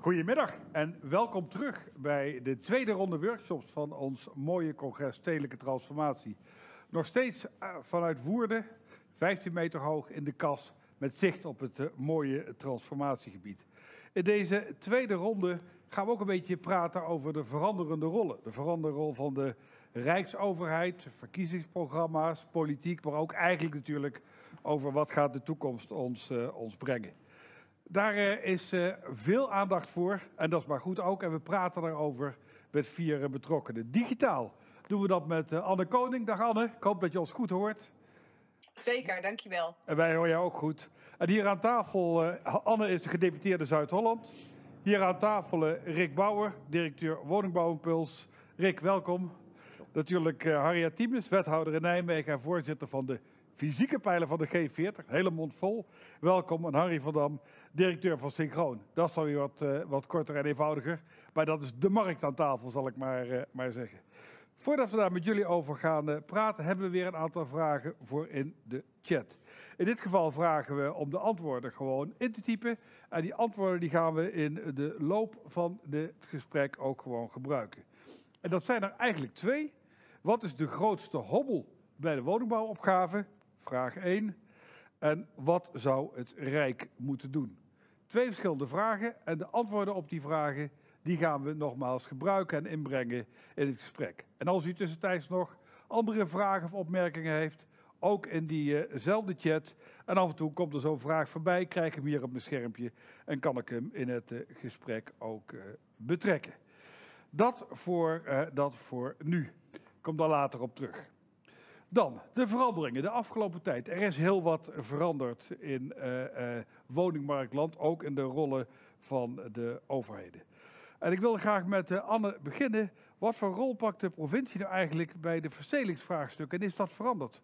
Goedemiddag en welkom terug bij de tweede ronde workshops van ons mooie congres Stedelijke Transformatie. Nog steeds eh, vanuit Woerden, 15 meter hoog in de kas met zicht op het eh, mooie transformatiegebied. In deze tweede ronde gaan we ook een beetje praten over de veranderende rollen. De veranderende rol van de Rijksoverheid, verkiezingsprogramma's, politiek, maar ook eigenlijk natuurlijk over wat gaat de toekomst ons, uh, ons brengen. Daar uh, is uh, veel aandacht voor en dat is maar goed ook. En we praten daarover met vier betrokkenen. Digitaal doen we dat met Anne Koning. Dag Anne, ik hoop dat je ons goed hoort. Zeker, dankjewel. En wij horen jou ook goed. En hier aan tafel, Anne is de gedeputeerde Zuid-Holland. Hier aan tafel Rick Bouwer, directeur Woningbouwimpuls. Rick, welkom. Natuurlijk Harriet Tiemens, wethouder in Nijmegen en voorzitter van de fysieke pijler van de G40. Hele mond vol. Welkom. En Harry van Dam, directeur van Synchroon. Dat is dan weer wat, uh, wat korter en eenvoudiger. Maar dat is de markt aan tafel, zal ik maar, uh, maar zeggen. Voordat we daar met jullie over gaan praten, hebben we weer een aantal vragen voor in de chat. In dit geval vragen we om de antwoorden gewoon in te typen. En die antwoorden die gaan we in de loop van het gesprek ook gewoon gebruiken. En dat zijn er eigenlijk twee. Wat is de grootste hobbel bij de woningbouwopgave? Vraag 1. En wat zou het Rijk moeten doen? Twee verschillende vragen en de antwoorden op die vragen die gaan we nogmaals gebruiken en inbrengen in het gesprek. En als u tussentijds nog andere vragen of opmerkingen heeft, ook in diezelfde uh chat. En af en toe komt er zo'n vraag voorbij, krijg ik hem hier op mijn schermpje en kan ik hem in het uh, gesprek ook uh, betrekken. Dat voor, dat voor nu. Ik kom daar later op terug. Dan de veranderingen de afgelopen tijd. Er is heel wat veranderd in uh, uh, woningmarktland, ook in de rollen van de overheden. En ik wil graag met uh, Anne beginnen. Wat voor rol pakt de provincie nou eigenlijk bij de verstedelingsvraagstukken en is dat veranderd?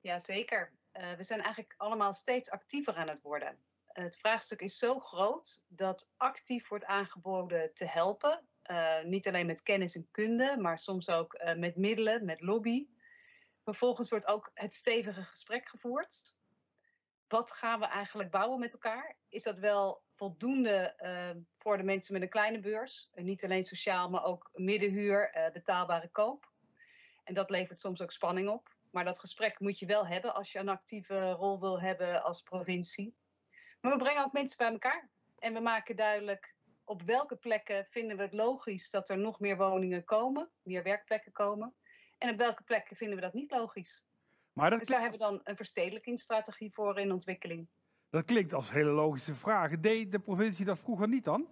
Ja, zeker. we zijn eigenlijk allemaal steeds actiever aan het worden het vraagstuk is zo groot dat actief wordt aangeboden te helpen. Uh, niet alleen met kennis en kunde, maar soms ook uh, met middelen, met lobby. Vervolgens wordt ook het stevige gesprek gevoerd. Wat gaan we eigenlijk bouwen met elkaar? Is dat wel voldoende uh, voor de mensen met een kleine beurs? niet alleen sociaal, maar ook middenhuur, betaalbare koop. En dat levert soms ook spanning op. Maar dat gesprek moet je wel hebben als je een actieve rol wil hebben als provincie. Maar we brengen ook mensen bij elkaar. En we maken duidelijk op welke plekken vinden we het logisch dat er nog meer woningen komen, meer werkplekken komen. En op welke plekken vinden we dat niet logisch. Maar dat dus daar hebben we dan een verstedelijkingsstrategie voor in ontwikkeling. Dat klinkt als hele logische vraag. Deed de provincie dat vroeger niet dan?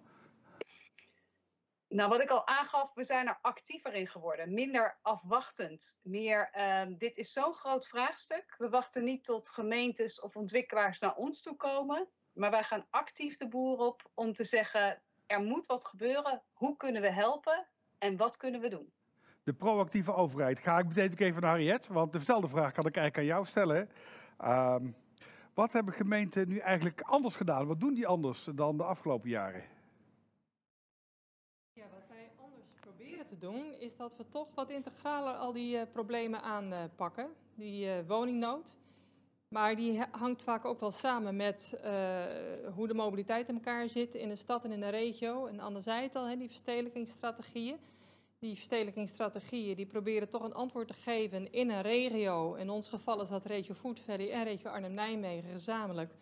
Nou, wat ik al aangaf, we zijn er actiever in geworden. Minder afwachtend. Meer, uh, dit is zo'n groot vraagstuk. We wachten niet tot gemeentes of ontwikkelaars naar ons toe komen. Maar wij gaan actief de boer op om te zeggen: er moet wat gebeuren. Hoe kunnen we helpen en wat kunnen we doen? De proactieve overheid. Ga ik meteen ook even naar Harriet, want dezelfde vraag kan ik eigenlijk aan jou stellen. Um, wat hebben gemeenten nu eigenlijk anders gedaan? Wat doen die anders dan de afgelopen jaren? Ja, wat wij anders proberen te doen, is dat we toch wat integraler al die uh, problemen aanpakken. Die uh, woningnood. Maar die hangt vaak ook wel samen met uh, hoe de mobiliteit in elkaar zit in de stad en in de regio. En Anne zei het al, die verstedelijkingsstrategieën. Die verstedelijkingsstrategieën die proberen toch een antwoord te geven in een regio. In ons geval is dat regio Food Valley en regio Arnhem-Nijmegen gezamenlijk.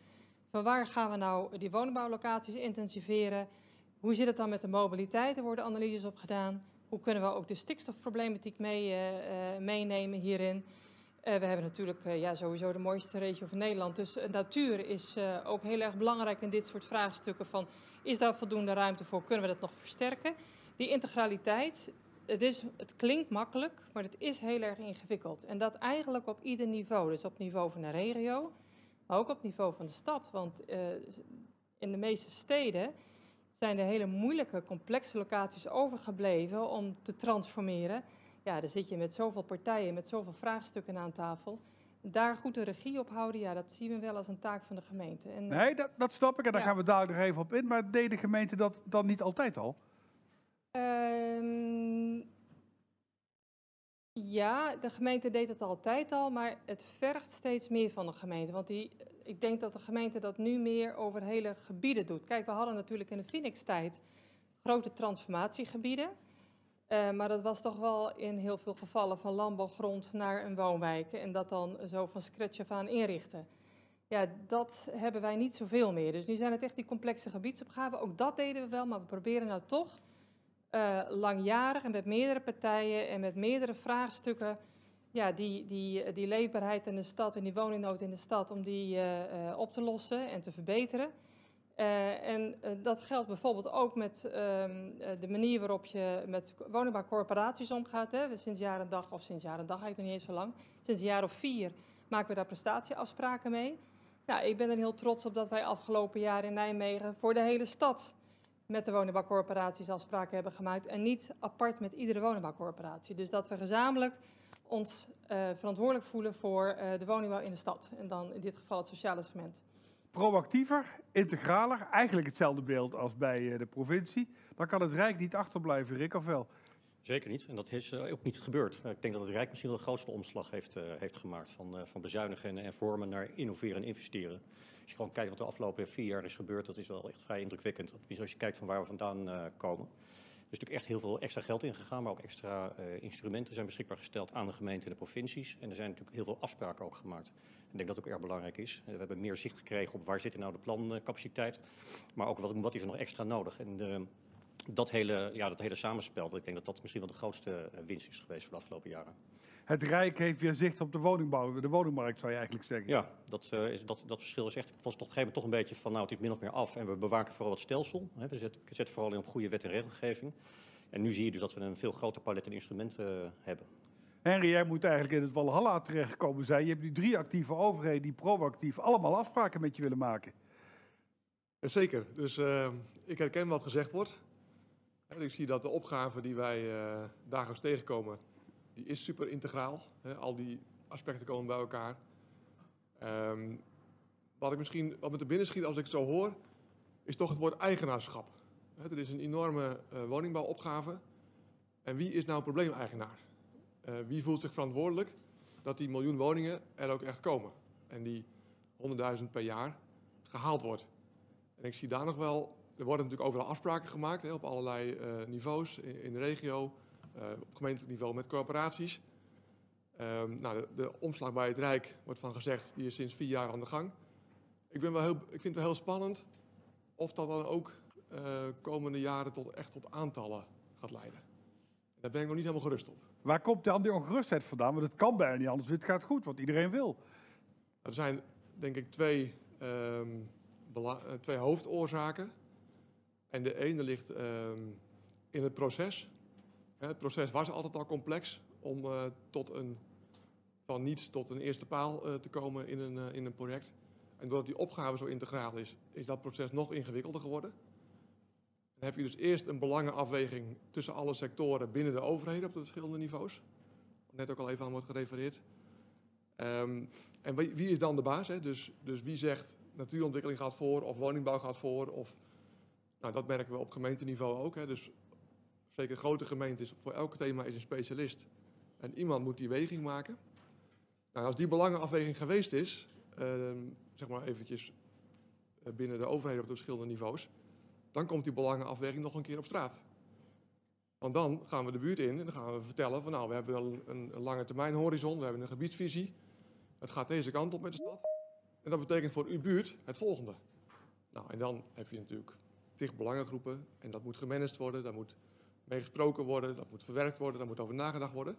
Van waar gaan we nou die woningbouwlocaties intensiveren? Hoe zit het dan met de mobiliteit? Er worden analyses op gedaan. Hoe kunnen we ook de stikstofproblematiek mee, uh, meenemen hierin? Uh, we hebben natuurlijk uh, ja, sowieso de mooiste regio van Nederland. Dus uh, natuur is ook heel erg belangrijk in dit soort vraagstukken. Van, is daar voldoende ruimte voor? Kunnen we dat nog versterken? Die integraliteit, het, is, het klinkt makkelijk, maar het is heel erg ingewikkeld. En dat eigenlijk op ieder niveau. Dus op niveau van de regio, maar ook op niveau van de stad. Want in de meeste steden zijn er hele moeilijke, complexe locaties overgebleven om te transformeren ja, dan zit je met zoveel partijen, met zoveel vraagstukken aan tafel. Daar goed de regie op houden, ja, dat zien we wel als een taak van de gemeente. En, nee, dat, dat snap ik en daar ja. gaan we daar nog even op in. Maar deed de gemeente dat dan niet altijd al? Um, ja, de gemeente deed het altijd al, maar het vergt steeds meer van de gemeente. Want die ik denk dat de gemeente dat nu meer over hele gebieden doet. Kijk, we hadden natuurlijk in de Phoenix-tijd grote transformatiegebieden. Uh, maar dat was toch wel in heel veel gevallen van landbouwgrond naar een woonwijk. En dat dan zo van scratch af aan inrichten. Ja, dat hebben wij niet zoveel meer. Dus nu zijn het echt die complexe gebiedsopgaven. Ook dat deden we wel, maar we proberen nou toch uh, langjarig en met meerdere partijen en met meerdere vraagstukken ja, die, die, die leefbaarheid in de stad en die woningnood in de stad, om die uh, op te lossen en te verbeteren. Uh, en dat geldt bijvoorbeeld ook met ehm, de manier waarop je met woningbouwcorporaties omgaat. Hè. Sinds jaar en dag, of sinds jaar en dag eigenlijk nog niet eens zo lang, sinds een jaar of vier maken we daar prestatieafspraken mee. Nou, ik ben er heel trots op dat wij afgelopen jaar in Nijmegen voor de hele stad met de woningbouwcorporaties afspraken hebben gemaakt en niet apart met iedere woningbouwcorporatie. Dus dat we gezamenlijk ons verantwoordelijk voelen voor de woningbouw in de stad. En dan in dit geval het sociale segment. Proactiever, integraler, eigenlijk hetzelfde beeld als bij uh, de provincie. Dan kan het Rijk niet achterblijven, Rick, of wel? Zeker niet. En dat is ook niet gebeurd. Ik denk dat het Rijk misschien wel de grootste omslag heeft, heeft gemaakt. Van, van bezuinigen en, en vormen naar innoveren en investeren. Als je gewoon kijkt wat de afgelopen vier jaar is gebeurd, dat is wel echt vrij indrukwekkend. Als je kijkt van waar we vandaan komen. Is natuurlijk echt heel veel extra geld ingegaan, maar ook extra uh, instrumenten zijn beschikbaar gesteld aan de gemeente en de provincies. En er zijn natuurlijk heel veel afspraken ook gemaakt. Ik denk dat ook erg belangrijk is. We hebben meer zicht gekregen op waar zit nou de plancapaciteit, maar ook wat, wat is er nog extra nodig. En de, dat, hele, ja, dat hele samenspel, ik denk dat dat misschien wel de grootste eh, winst is geweest voor de afgelopen jaren. Het Rijk heeft weer zicht op de woningbouw, de woningmarkt zou je eigenlijk zeggen. Ja, dat, uh, is, dat, dat verschil is echt, was toch op een gegeven moment toch een beetje van, nou het is min of meer af en we bewaken vooral het stelsel. Hè. We zetten, zetten vooral in op goede wet en regelgeving. En nu zie je dus dat we een veel groter palet en instrumenten uh, hebben. Henry, jij moet eigenlijk in het Walhalla terechtgekomen zijn. Je hebt die drie actieve overheden die proactief allemaal afspraken met je willen maken. Zeker, dus uh, ik herken wat gezegd wordt. En ik zie dat de opgave die wij uh, dagelijks tegenkomen, die is super integraal. Hè? Al die aspecten komen bij elkaar. Um, wat ik misschien wat me te binnen schiet als ik het zo hoor, is toch het woord eigenaarschap. Hè, er is een enorme uh, woningbouwopgave. En wie is nou probleemeigenaar? Uh, wie voelt zich verantwoordelijk dat die miljoen woningen er ook echt komen? En die 100.000 per jaar gehaald wordt. En ik zie daar nog wel, er worden natuurlijk overal afspraken gemaakt hè, op allerlei uh, niveaus in de regio. Uh, op gemeentelijk niveau met corporaties. Um, nou, de, de, omslag bij het Rijk wordt van gezegd, die is sinds vier jaar aan de gang. Ik, ben wel heel, ik vind het wel heel spannend of dat dan ook uh, komende jaren tot, echt tot aantallen gaat leiden. Daar ben ik nog niet helemaal gerust op. Waar komt dan die ongerustheid vandaan? Want het kan bijna niet anders, het gaat goed, want iedereen wil. Er zijn denk ik twee, um, twee hoofdoorzaken. En de ene ligt um, in het proces. Het proces was altijd al complex om uh, tot een, van niets tot een eerste paal uh, te komen in een, uh, in een project. En doordat die opgave zo integraal is, is dat proces nog ingewikkelder geworden. Dan heb je dus eerst een belangenafweging tussen alle sectoren binnen de overheden op de verschillende niveaus. Net ook al even aan wordt gerefereerd. Um, en wie, wie, is dan de baas? Hè? Dus, dus wie zegt natuurontwikkeling gaat voor of woningbouw gaat voor? Of, nou, dat merken we op gemeenteniveau ook. Hè? Dus zeker grote gemeentes, voor elk thema is een specialist. En iemand moet die weging maken. Nou, als die belangenafweging geweest is, uh, zeg maar eventjes binnen de overheden op de verschillende niveaus, dan komt die belangenafweging nog een keer op straat. Want dan gaan we de buurt in en dan gaan we vertellen van nou, we hebben wel een, een lange termijn horizon, we hebben een gebiedsvisie. Het gaat deze kant op met de stad. En dat betekent voor uw buurt het volgende. Nou, en dan heb je natuurlijk tig belangengroepen en dat moet gemanaged worden, daar moet mee gesproken worden, dat moet verwerkt worden, daar moet over nagedacht worden.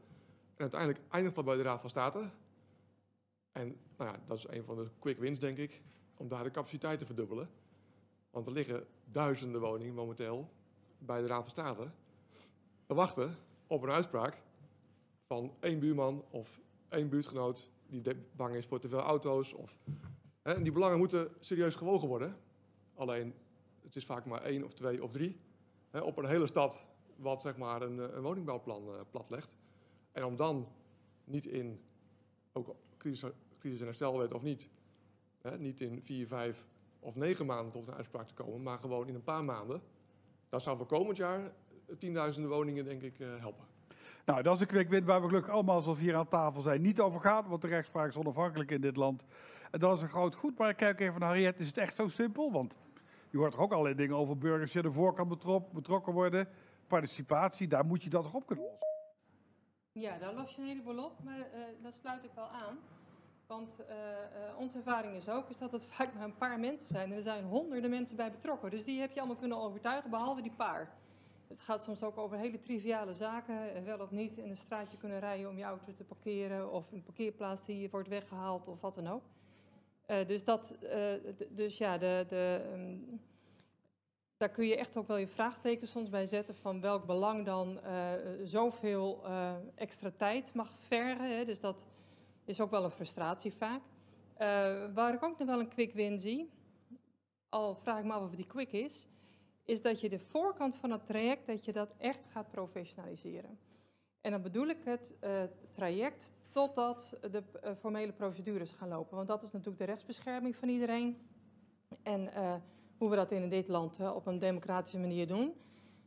En uiteindelijk eindigt dat bij de Raad van State. En nou ja, dat is een van de quick wins, denk ik, om daar de capaciteit te verdubbelen. Want er liggen duizenden woningen momenteel bij de Raad van State te wachten op een uitspraak van één buurman of één buurtgenoot die bang is voor te veel auto's. Of, hè, en die belangen moeten serieus gewogen worden. Alleen, het is vaak maar één of twee of drie. Hè, op een hele stad wat zeg maar een, een woningbouwplan uh, platlegt. En om dan niet in, ook crisis, crisis en herstelwet of niet, hè, niet in vier, vijf of negen maanden tot een uitspraak te komen, maar gewoon in een paar maanden. Dat zou voor komend jaar tienduizenden woningen denk ik uh, helpen. Nou, dat is een quick waar we gelukkig allemaal zoals hier aan tafel zijn niet over gaan, want de rechtspraak is onafhankelijk in dit land. En dat is een groot goed. Maar ik kijk even naar Harriet. Is het echt zo simpel? Want je hoort er ook allerlei dingen over burgers die aan de voorkant betrok, betrokken worden. Participatie, daar moet je dat toch op kunnen lossen. Ja, daar los je een heleboel op, maar uh, dat sluit ik wel aan. Want uh, uh, onze ervaring is ook is dat het vaak maar een paar mensen zijn. En er zijn honderden mensen bij betrokken. Dus die heb je allemaal kunnen overtuigen, behalve die paar. Het gaat soms ook over hele triviale zaken. Wel of niet in een straatje kunnen rijden om je auto te parkeren. Of een parkeerplaats die wordt weggehaald of wat dan ook. Dus, dat, dus ja, de, de, um, daar kun je echt ook wel je vraagtekens soms bij zetten van welk belang dan uh, zoveel uh, extra tijd mag vergen. Hè? Dus dat is ook wel een frustratie vaak. Uh, waar ik ook nog wel een quick win zie, al vraag ik me af of die quick is, is dat je de voorkant van het traject, dat je dat echt gaat professionaliseren. En dan bedoel ik het traject totdat de formele procedures gaan lopen. Want dat is natuurlijk de rechtsbescherming van iedereen. En hoe we dat in dit land op een democratische manier doen.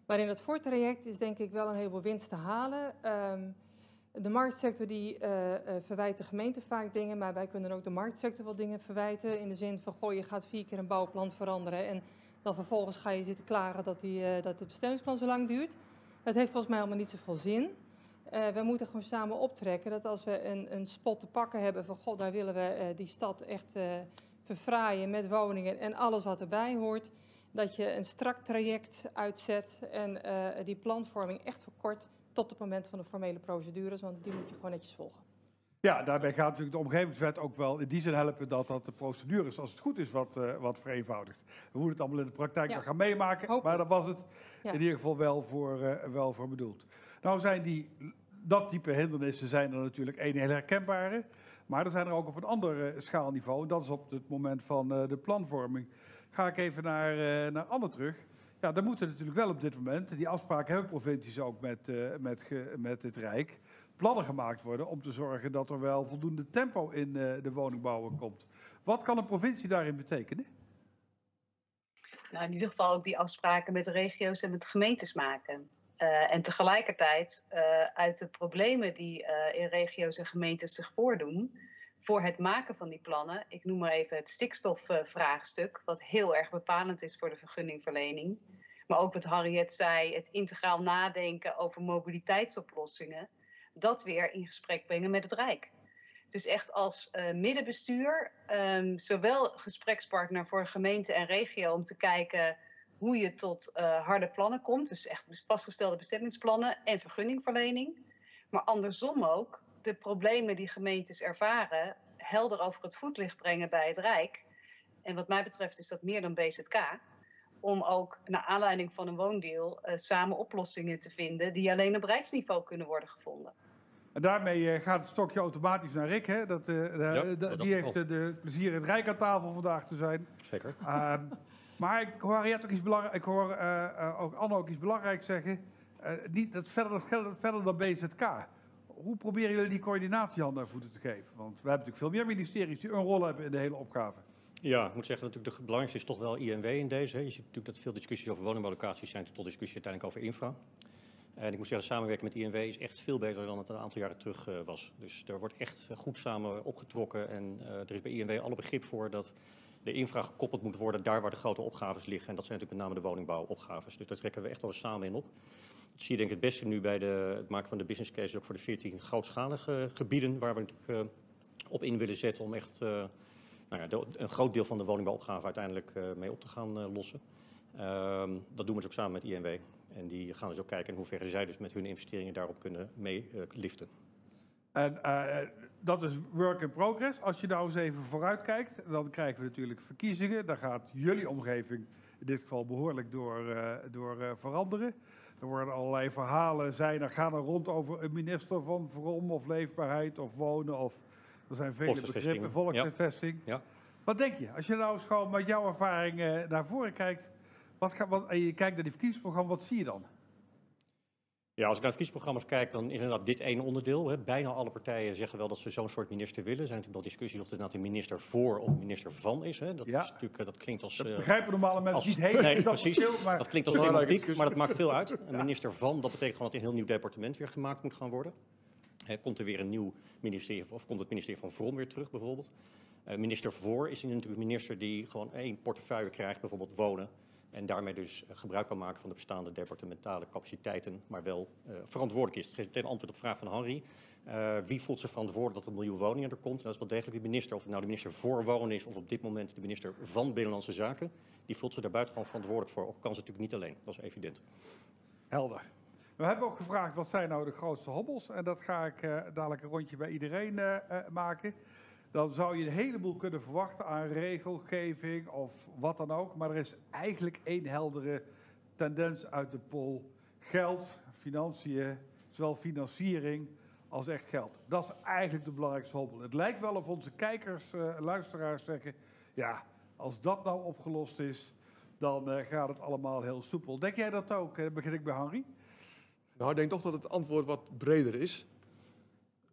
Maar in het voortraject is denk ik wel een heleboel winst te halen. Um, de marktsector die uh, uh, verwijt de gemeente vaak dingen, maar wij kunnen ook de marktsector wel dingen verwijten. In de zin van, goh, je gaat vier keer een bouwplan veranderen en dan vervolgens ga je zitten klagen dat, die, dat het bestemmingsplan zo lang duurt. Dat heeft volgens mij allemaal niet zoveel zin. we moeten gewoon samen optrekken dat als we een, een spot te pakken hebben van, god, daar willen we die stad echt verfraaien met woningen en alles wat erbij hoort. Dat je een strak traject uitzet en uh, die planvorming echt verkort tot het moment van de formele procedures, want die moet je gewoon netjes volgen. Ja, daarbij gaat natuurlijk de omgevingswet ook wel in die zin helpen dat dat de procedures, als het goed is, wat, uh, wat vereenvoudigt. We moeten het allemaal in de praktijk ja. nog gaan meemaken, maar daar was het ja. in ieder geval wel voor, uh, wel voor bedoeld. Nou zijn die, dat type hindernissen zijn er natuurlijk één heel herkenbare. Maar er zijn er ook op een ander uh, schaalniveau. Dat is op het moment van uh, de planvorming. Ga ik even naar, uh, naar Anne terug. Ja, dan moeten natuurlijk wel op dit moment, die afspraken hebben provincies ook met, met, met het Rijk, plannen gemaakt worden om te zorgen dat er wel voldoende tempo in de woningbouwen komt. Wat kan een provincie daarin betekenen? Nou, in ieder geval ook die afspraken met de regio's en met de gemeentes maken. Uh, en tegelijkertijd uh, uit de problemen die uh, in regio's en gemeentes zich voordoen voor het maken van die plannen. Ik noem maar even het stikstofvraagstuk, wat heel erg bepalend is voor de vergunningverlening. Maar ook wat Harriet zei, het integraal nadenken over mobiliteitsoplossingen. Dat weer in gesprek brengen met het Rijk. Dus echt als middenbestuur, um, zowel gesprekspartner voor gemeente en regio om te kijken hoe je tot uh, harde plannen komt. Dus echt vastgestelde bestemmingsplannen en vergunningverlening. Maar andersom ook de problemen die gemeentes ervaren helder over het voetlicht brengen bij het Rijk. En wat mij betreft is dat meer dan BZK. Om ook naar aanleiding van een woondeel uh, samen oplossingen te vinden die alleen op rijksniveau kunnen worden gevonden. En daarmee uh, gaat het stokje automatisch naar Rick. Hè? Dat, uh, ja, die heeft de plezier het Rijk aan tafel vandaag te zijn. Zeker. Ehm, maar ik hoor Harriet ook iets belangrijk, ik hoor uh, uh, ook Anne ook iets belangrijks zeggen. Uh, niet, dat verder, verder, dan BZK. Hoe proberen jullie die coördinatie handen en voeten te geven? Want we hebben natuurlijk veel meer ministeries die een rol hebben in de hele opgave. Ja, ik moet zeggen, natuurlijk de belangrijkste is toch wel INW in deze. Je ziet natuurlijk dat veel discussies over woningbouwlocaties zijn tot discussie uiteindelijk over infra. En ik moet zeggen, samenwerken met INW is echt veel beter dan het een aantal jaren terug was. Dus er wordt echt goed samen opgetrokken en er is bij INW alle begrip voor dat de infra gekoppeld moet worden daar waar de grote opgaves liggen. En dat zijn natuurlijk met name de woningbouwopgaves. Dus daar trekken we echt wel samen in op. Dat zie je denk ik het beste nu bij de, het maken van de business case ook voor de 14 grootschalige gebieden waar we natuurlijk uh, op in willen zetten om echt uh, nou ja, een groot deel van de woningbouwopgave uiteindelijk uh, mee op te gaan lossen. Ehm, dat doen we dus ook samen met INW. En die gaan dus ook kijken in hoeverre zij dus met hun investeringen daarop kunnen meeliften. En dat is work in progress. Als je nou eens even vooruit kijkt, dan krijgen we natuurlijk verkiezingen. Daar gaat jullie omgeving in dit geval behoorlijk door, uh, door uh, veranderen. Er worden allerlei verhalen, zijn er, gaan er rond over een minister van Vrom of leefbaarheid of wonen. Of, er zijn vele begrippen, volkshuisvesting. Ja. Ja. Wat denk je, als je nou eens gewoon met jouw ervaring naar voren kijkt, wat gaat, wat, en je kijkt naar die verkiezingsprogramma, wat zie je dan? Ja, als ik naar verkiezingsprogramma's kijk, dan is inderdaad dit één onderdeel. Hè. Bijna alle partijen zeggen wel dat ze zo'n soort minister willen. Er zijn natuurlijk wel discussies of er inderdaad een minister voor of een minister van is. Hè. Dat, ja. is natuurlijk, dat klinkt als... Dat begrijpen normale mensen als, niet helemaal. Nee, precies. Verschil, maar... Dat klinkt als semantiek, maar dat maakt veel uit. Een minister van, dat betekent gewoon dat een heel nieuw departement weer gemaakt moet gaan worden. Hè, komt er weer een nieuw ministerie, of komt het ministerie van Vrom weer terug bijvoorbeeld. Eh, minister voor is natuurlijk een minister die gewoon één portefeuille krijgt, bijvoorbeeld wonen. En daarmee dus eh, gebruik kan maken van de bestaande departementale capaciteiten, maar wel eh, verantwoordelijk is. Ten antwoord op de vraag van Henry. Uh, wie voelt zich verantwoordelijk dat er een miljoen woningen er komt? En dat is wel degelijk de minister. Of het nou de minister voor wonen is of op dit moment de minister van Binnenlandse Zaken. Die voelt zich daar buitengewoon verantwoordelijk voor. Ook kan ze natuurlijk niet alleen, dat is evident. Helder. We hebben ook gevraagd wat zijn nou de grootste hobbels. En dat ga ik dadelijk een rondje bij iedereen maken. Dan zou je een heleboel kunnen verwachten aan regelgeving of wat dan ook. Maar er is eigenlijk één heldere tendens uit de poll. Geld, financiën, zowel financiering als echt geld. Dat is eigenlijk de belangrijkste hobbel. Het lijkt wel of onze kijkers, uh, luisteraars zeggen... ja, als dat nou opgelost is, dan uh, gaat het allemaal heel soepel. Denk jij dat ook? Uh, begin ik bij Henry. Nou, ik denk toch dat het antwoord wat breder is.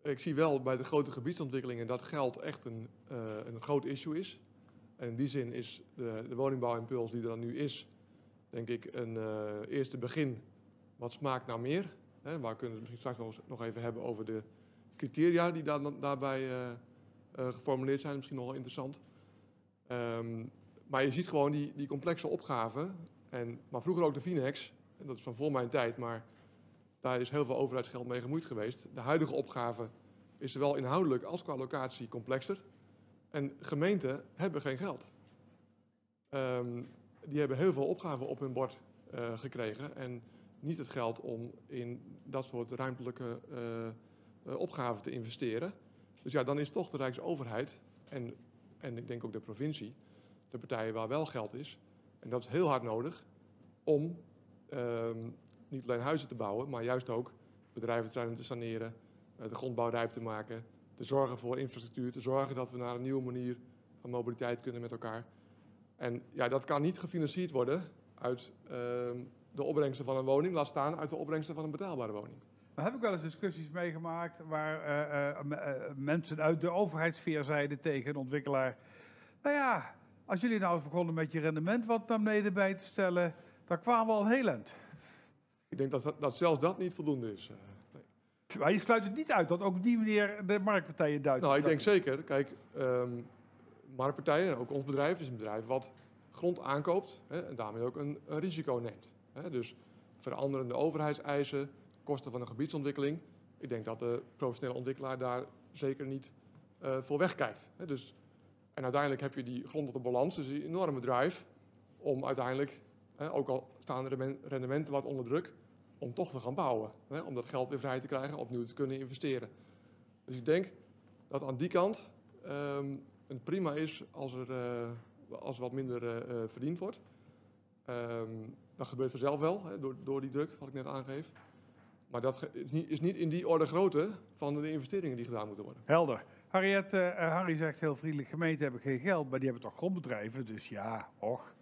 Ik zie wel bij de grote gebiedsontwikkelingen dat geld echt een, uh, een groot issue is. En in die zin is de, de woningbouwimpuls die er dan nu is, denk ik, een uh, eerste begin wat smaakt naar meer. Hè, waar kunnen we het misschien straks nog, even hebben over de criteria die daar, daarbij uh, geformuleerd zijn. Misschien nog wel interessant. Um, maar je ziet gewoon die, die complexe opgaven. En, maar vroeger ook de Finex, en dat is van voor mijn tijd, maar daar is heel veel overheidsgeld mee gemoeid geweest. De huidige opgave is zowel inhoudelijk als qua locatie complexer. En gemeenten hebben geen geld. Um, die hebben heel veel opgaven op hun bord uh, gekregen en niet het geld om in dat soort ruimtelijke uh, uh, opgaven te investeren. Dus ja, dan is toch de Rijksoverheid en, en ik denk ook de provincie de partijen waar wel geld is. En dat is heel hard nodig om um, niet alleen huizen te bouwen, maar juist ook bedrijventerreinen te saneren, de grondbouw rijp te maken, te zorgen voor infrastructuur, te zorgen dat we naar een nieuwe manier van mobiliteit kunnen met elkaar. En ja, dat kan niet gefinancierd worden uit uh, de opbrengsten van een woning, laat staan uit de opbrengsten van een betaalbare woning. Daar heb ik wel eens discussies meegemaakt waar uh, uh, mensen uit de overheidssfeer zeiden tegen een ontwikkelaar, nou ja, als jullie nou eens begonnen met je rendement wat naar beneden bij te stellen, dan kwamen we al heel eind. Ik denk dat, dat, dat zelfs dat niet voldoende is. Nee. Maar je sluit het niet uit dat ook op die manier de marktpartijen duiden. Nou, ik denk zeker. Kijk, um, marktpartijen, en ook ons bedrijf, is een bedrijf wat grond aankoopt hè, en daarmee ook een, een risico neemt. Hè. Dus veranderende overheidseisen, kosten van een gebiedsontwikkeling. Ik denk dat de professionele ontwikkelaar daar zeker niet uh, voor wegkijkt. Hè. Dus, en uiteindelijk heb je die grond op de balans, dus die enorme drive om uiteindelijk Hè, ook al staan de rendementen wat onder druk, om toch te gaan bouwen. Hè, om dat geld weer vrij te krijgen, opnieuw te kunnen investeren. Dus ik denk dat aan die kant um, het prima is als er, uh, als wat minder uh, verdiend wordt. Um, dat gebeurt vanzelf wel, hè, door, door die druk, wat ik net aangeef. Maar dat is niet, in die orde grootte van de investeringen die gedaan moeten worden. Helder. Harriet, Harry zegt heel vriendelijk, gemeenten hebben geen geld, maar die hebben toch grondbedrijven, dus ja, och.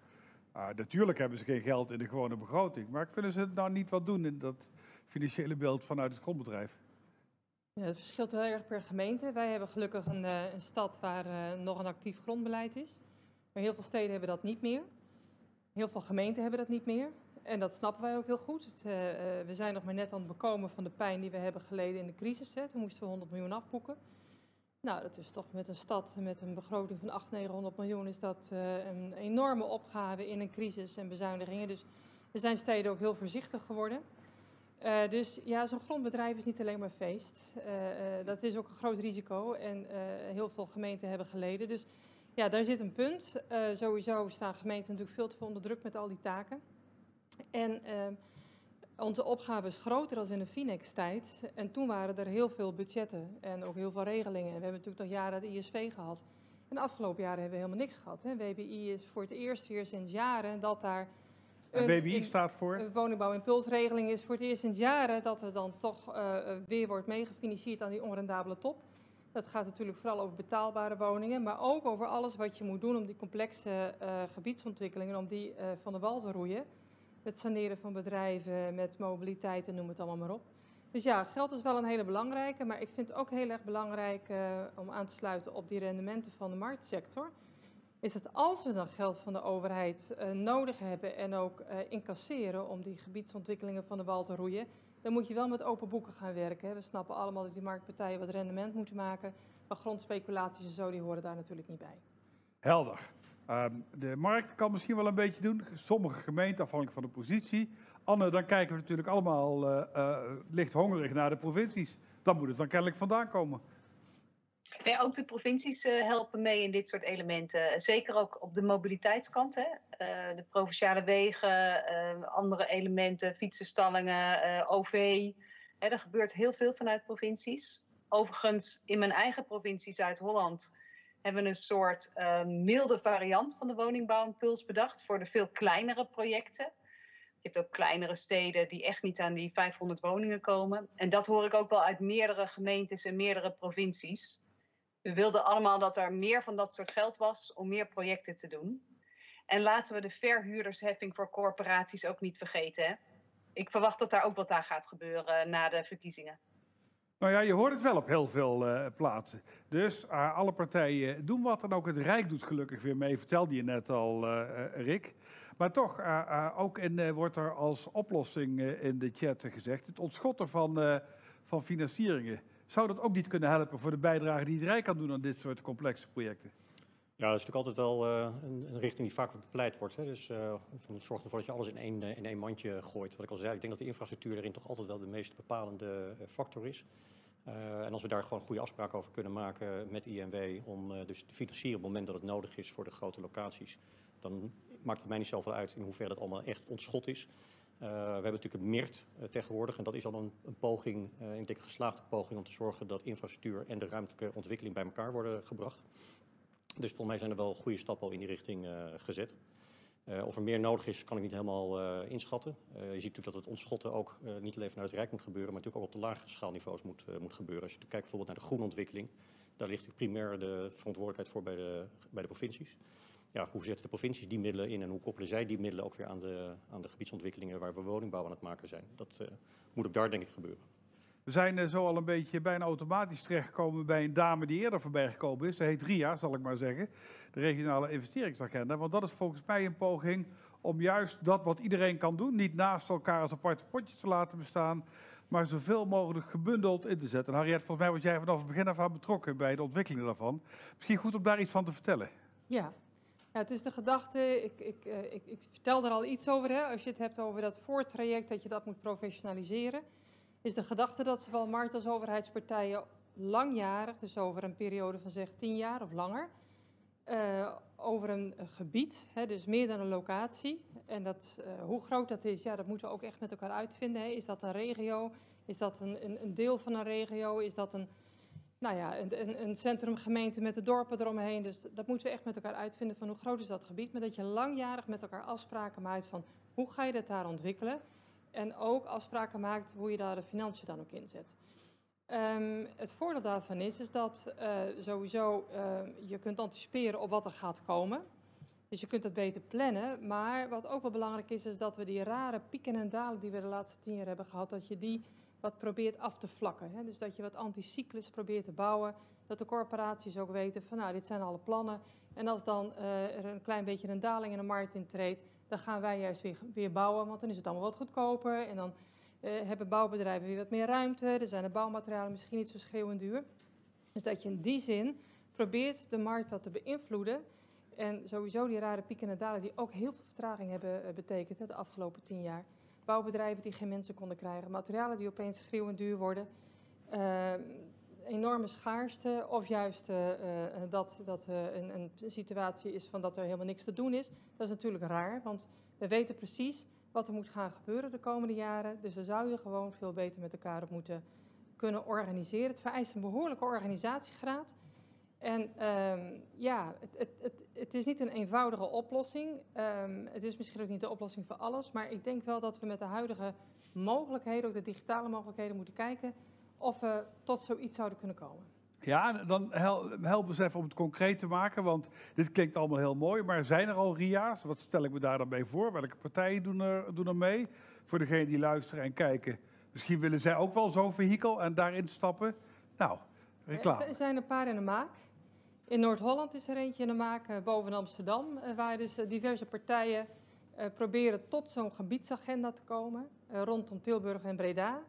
Uh, natuurlijk hebben ze geen geld in de gewone begroting, maar kunnen ze nou niet wat doen in dat financiële beeld vanuit het grondbedrijf? Ja, het verschilt heel erg per gemeente. Wij hebben gelukkig een, een stad waar uh, nog een actief grondbeleid is. Maar heel veel steden hebben dat niet meer. Heel veel gemeenten hebben dat niet meer. En dat snappen wij ook heel goed. Het, we zijn nog maar net aan het bekomen van de pijn die we hebben geleden in de crisis. Hè. Toen moesten we 100 miljoen afboeken. Nou, dat is toch met een stad met een begroting van 800, 900 miljoen is dat uh, een enorme opgave in een crisis en bezuinigingen. Dus er zijn steden ook heel voorzichtig geworden. Uh, dus ja, zo'n grondbedrijf is niet alleen maar feest. Uh, dat is ook een groot risico en heel veel gemeenten hebben geleden. Dus ja, daar zit een punt. sowieso staan gemeenten natuurlijk veel te veel onder druk met al die taken. En onze opgave is groter dan in de Finex-tijd. En toen waren er heel veel budgetten en ook heel veel regelingen. We hebben natuurlijk nog jaren het ISV gehad. En de afgelopen jaren hebben we helemaal niks gehad. Hè. WBI is voor het eerst weer sinds jaren dat daar... Een, en WBI staat voor? Een woningbouwimpulsregeling is voor het eerst sinds jaren dat er dan toch uh, weer wordt meegefinancierd aan die onrendabele top. Dat gaat natuurlijk vooral over betaalbare woningen, maar ook over alles wat je moet doen om die complexe uh, gebiedsontwikkelingen, om die uh, van de wal te roeien met saneren van bedrijven, met mobiliteit en noem het allemaal maar op. Dus ja, geld is wel een hele belangrijke, maar ik vind het ook heel erg belangrijk uh, om aan te sluiten op die rendementen van de marktsector. Is dat als we dan geld van de overheid uh, nodig hebben en ook uh, incasseren om die gebiedsontwikkelingen van de wal te roeien, dan moet je wel met open boeken gaan werken. We snappen allemaal dat die marktpartijen wat rendement moeten maken, Maar grondspeculaties en zo, die horen daar natuurlijk niet bij. Helder. Ehm, de markt kan misschien wel een beetje doen. Sommige gemeenten, afhankelijk van de positie. Anne, dan kijken we natuurlijk allemaal eh, licht hongerig naar de provincies. Dan moet het dan kennelijk vandaan komen. Ja, ook de provincies eh, helpen mee in dit soort elementen. Zeker ook op de mobiliteitskant. Hè? De provinciale wegen, andere elementen, fietsenstallingen, OV. Hè, er gebeurt heel veel vanuit provincies. Overigens, in mijn eigen provincie Zuid-Holland hebben we een soort eh, milde variant van de woningbouwimpuls bedacht voor de veel kleinere projecten. Je hebt ook kleinere steden die echt niet aan die 500 woningen komen. En dat hoor ik ook wel uit meerdere gemeentes en meerdere provincies. We wilden allemaal dat er meer van dat soort geld was om meer projecten te doen. En laten we de verhuurdersheffing voor corporaties ook niet vergeten. Hè? Ik verwacht dat daar ook wat aan gaat gebeuren na de verkiezingen. Nou ja, je hoort het wel op heel veel eh, plaatsen. Dus eh, alle partijen doen wat en ook het Rijk doet gelukkig weer mee, vertelde je net al, eh, Rick. Maar toch, ook in, wordt er als oplossing in de chat gezegd, het ontschotten van, van financieringen. Zou dat ook niet kunnen helpen voor de bijdrage die het Rijk kan doen aan dit soort complexe projecten? Ja, dat is natuurlijk altijd wel eh, een, een richting die vaak bepleit wordt. Hè. Dus eh, van het zorgt ervoor dat je alles in één, eh, in één mandje gooit. Wat ik al zei, ik denk dat de infrastructuur daarin toch altijd wel de meest bepalende factor is. En als we daar gewoon goede afspraken over kunnen maken met INW om dus te financieren op het moment dat het nodig is voor de grote locaties, dan maakt het mij niet zoveel uit in hoeverre dat allemaal echt ontschot is. We hebben natuurlijk een MIRT tegenwoordig en dat is al een, poging, ik denk een geslaagde poging om te zorgen dat infrastructuur en de ruimtelijke ontwikkeling bij elkaar worden gebracht. Dus volgens mij zijn er wel goede stappen al in die richting eh, gezet. Eh, of er meer nodig is, kan ik niet helemaal eh, inschatten. Je ziet natuurlijk dat het ontschotten ook niet alleen vanuit het Rijk moet gebeuren, maar natuurlijk ook op de lagere schaalniveaus moet, moet gebeuren. Als je kijkt bijvoorbeeld naar de groenontwikkeling, daar ligt natuurlijk primair de verantwoordelijkheid voor bij de, bij de provincies. Ja, hoe zetten de provincies die middelen in en hoe koppelen zij die middelen ook weer aan de, aan de gebiedsontwikkelingen waar we woningbouw aan het maken zijn? Dat moet ook daar denk ik gebeuren. We zijn zo al een beetje bijna automatisch terechtgekomen bij een dame die eerder voorbij gekomen is. Dat heet RIA, zal ik maar zeggen. De regionale investeringsagenda. Want dat is volgens mij een poging om juist dat wat iedereen kan doen, niet naast elkaar als aparte potjes te laten bestaan, maar zoveel mogelijk gebundeld in te zetten. En Harriet, volgens mij was jij vanaf het begin af aan betrokken bij de ontwikkeling daarvan. Misschien goed om daar iets van te vertellen. Ja, ja het is de gedachte, ik, ik, eh, ik, ik vertel er al iets over, hè, als je het hebt over dat voortraject, dat je dat moet professionaliseren, is de gedachte dat zowel markt als overheidspartijen langjarig, dus over een periode van zeg 10 jaar of langer, eh, over een gebied, hè, dus meer dan een locatie. En dat, eh, hoe groot dat is, ja, dat moeten we ook echt met elkaar uitvinden. Hè. Is dat een regio? Is dat een, een, een deel van een regio? Is dat een, nou ja, een, een, een centrumgemeente met de dorpen eromheen? Dus dat moeten we echt met elkaar uitvinden van hoe groot is dat gebied. Maar dat je langjarig met elkaar afspraken maakt van hoe ga je dat daar ontwikkelen? En ook afspraken maakt hoe je daar de financiën dan ook inzet. Ehm, het voordeel daarvan is, is dat eh, sowieso eh, je kunt anticiperen op wat er gaat komen. Dus je kunt het beter plannen. Maar wat ook wel belangrijk is, is dat we die rare pieken en dalen die we de laatste tien jaar hebben gehad, dat je die wat probeert af te vlakken. Hè? Dus dat je wat anticyclus probeert te bouwen. Dat de corporaties ook weten van nou, dit zijn alle plannen. En als dan eh, er een klein beetje een daling in de markt intreedt, dan gaan wij juist weer, weer bouwen, want dan is het allemaal wat goedkoper. En dan eh, hebben bouwbedrijven weer wat meer ruimte. Er zijn de bouwmaterialen misschien niet zo schreeuwend duur. Dus dat je in die zin probeert de markt dat te beïnvloeden. En sowieso die rare pieken en dalen die ook heel veel vertraging hebben eh, betekend hè, de afgelopen tien jaar. Bouwbedrijven die geen mensen konden krijgen, materialen die opeens schreeuwend duur worden. eh, enorme schaarste of juist eh, eh, dat, dat eh, een, een situatie is van dat er helemaal niks te doen is. Dat is natuurlijk raar, want we weten precies wat er moet gaan gebeuren de komende jaren. Dus daar zou je gewoon veel beter met elkaar op moeten kunnen organiseren. Het vereist een behoorlijke organisatiegraad. En ehm, ja, het, het, het, het is niet een eenvoudige oplossing. Ehm, het is misschien ook niet de oplossing voor alles. Maar ik denk wel dat we met de huidige mogelijkheden, ook de digitale mogelijkheden, moeten kijken of we tot zoiets zouden kunnen komen. Ja, dan hel, help eens even om het concreet te maken, want dit klinkt allemaal heel mooi, maar zijn er al RIA's? Wat stel ik me daar dan bij voor? Welke partijen doen er, doen er mee? Voor degenen die luisteren en kijken. Misschien willen zij ook wel zo'n vehikel en daarin stappen. Nou, reclame. Er zijn een paar in de maak. In Noord-Holland is er eentje in de maak, eh, boven Amsterdam, eh, waar dus eh, diverse partijen eh, proberen tot zo'n gebiedsagenda te komen, eh, rondom Tilburg en Breda.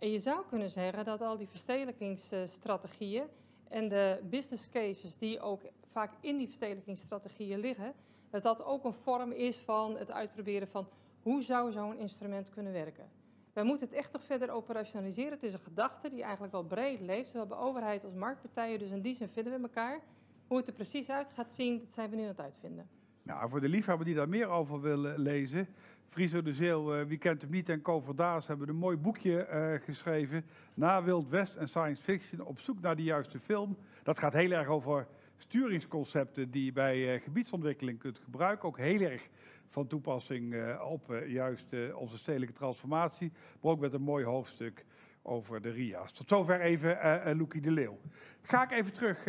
En je zou kunnen zeggen dat al die verstedelijkingsstrategieën en de business cases die ook vaak in die verstedelijkingsstrategieën liggen, dat dat ook een vorm is van het uitproberen van hoe zou zo'n instrument kunnen werken. Wij moeten het echt nog verder operationaliseren. Het is een gedachte die eigenlijk wel breed leeft, zowel bij overheid als marktpartijen. Dus in die zin vinden we elkaar. Hoe het er precies uit gaat zien, dat zijn we nu aan het uitvinden. Nou, voor de liefhebber die daar meer over wil eh, lezen, Friso de Zeel, uh, wie kent hem niet, en Co Daas hebben een mooi boekje uh, geschreven. Na Wild West en science fiction, op zoek naar de juiste film. Dat gaat heel erg over sturingsconcepten die je bij uh, gebiedsontwikkeling kunt gebruiken. Ook heel erg van toepassing op juist onze stedelijke transformatie. Maar ook met een mooi hoofdstuk over de RIA's. Tot zover even uh, Loekie de Leeuw. Ga ik even terug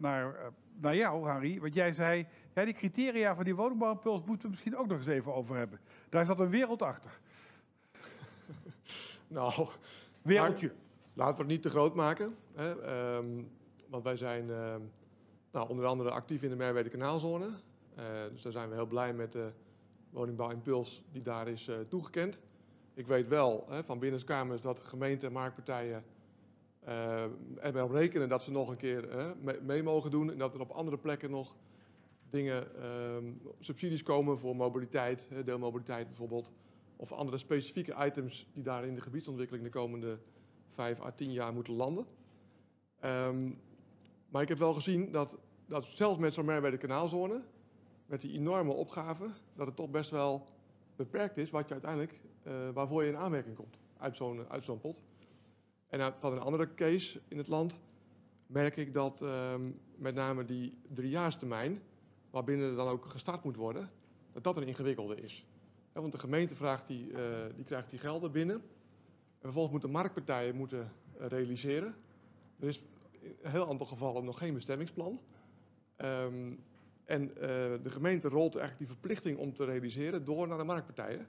naar, naar jou, Harry. Want jij zei, ja, die criteria van die woningbouwimpuls moeten we misschien ook nog eens even over hebben. Daar zat een wereld achter. nou, wereldje. Maar, laten we het niet te groot maken. Hè? Um, want wij zijn uh, nou, onder andere actief in de Merwede kanaalzone. Uh, dus daar zijn we heel blij met de woningbouwimpuls die daar is uh, toegekend. Ik weet wel hè, van binnenskamers dat gemeenten en marktpartijen uh, er wel rekenen dat ze nog een keer mee, mee, mogen doen. En dat er op andere plekken nog dingen, uh, subsidies komen voor mobiliteit, deelmobiliteit bijvoorbeeld. Of andere specifieke items die daar in de gebiedsontwikkeling de komende vijf à tien jaar moeten landen. Um, maar ik heb wel gezien dat, dat zelfs met zo'n Merwede kanaalzone, met die enorme opgaven, dat het toch best wel beperkt is wat je uiteindelijk, uh, waarvoor je in aanmerking komt uit zo'n pot. En uit, van een andere case in het land merk ik dat um, met name die driejaarstermijn, waarbinnen dan ook gestart moet worden, dat dat een ingewikkelde is. Want de gemeente vraagt die, uh, die krijgt die gelden binnen. En vervolgens moeten marktpartijen moeten uh, realiseren. Er is in een heel aantal gevallen nog geen bestemmingsplan. Um, en uh, de gemeente rolt eigenlijk die verplichting om te realiseren door naar de marktpartijen.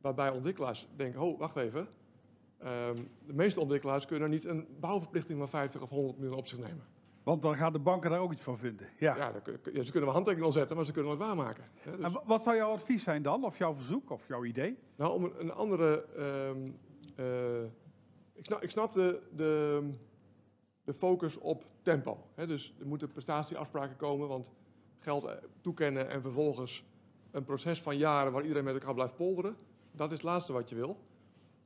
Waarbij ontwikkelaars denken, oh, wacht even. Um, de meeste ontwikkelaars kunnen niet een bouwverplichting van 50 of 100 miljoen op zich nemen. Want dan gaan de banken daar ook iets van vinden. Ja, ja, dan, ze kunnen wel handtekening zetten, maar ze kunnen het waarmaken. Hè, dus. En wat zou jouw advies zijn dan? Of jouw verzoek of jouw idee? Nou, om een, een andere... Um, uh, ik, snap, ik snap de, de, de focus op tempo. Hè, dus er moeten prestatieafspraken komen, want geld toekennen en vervolgens een proces van jaren waar iedereen met elkaar blijft polderen. Dat is het laatste wat je wil.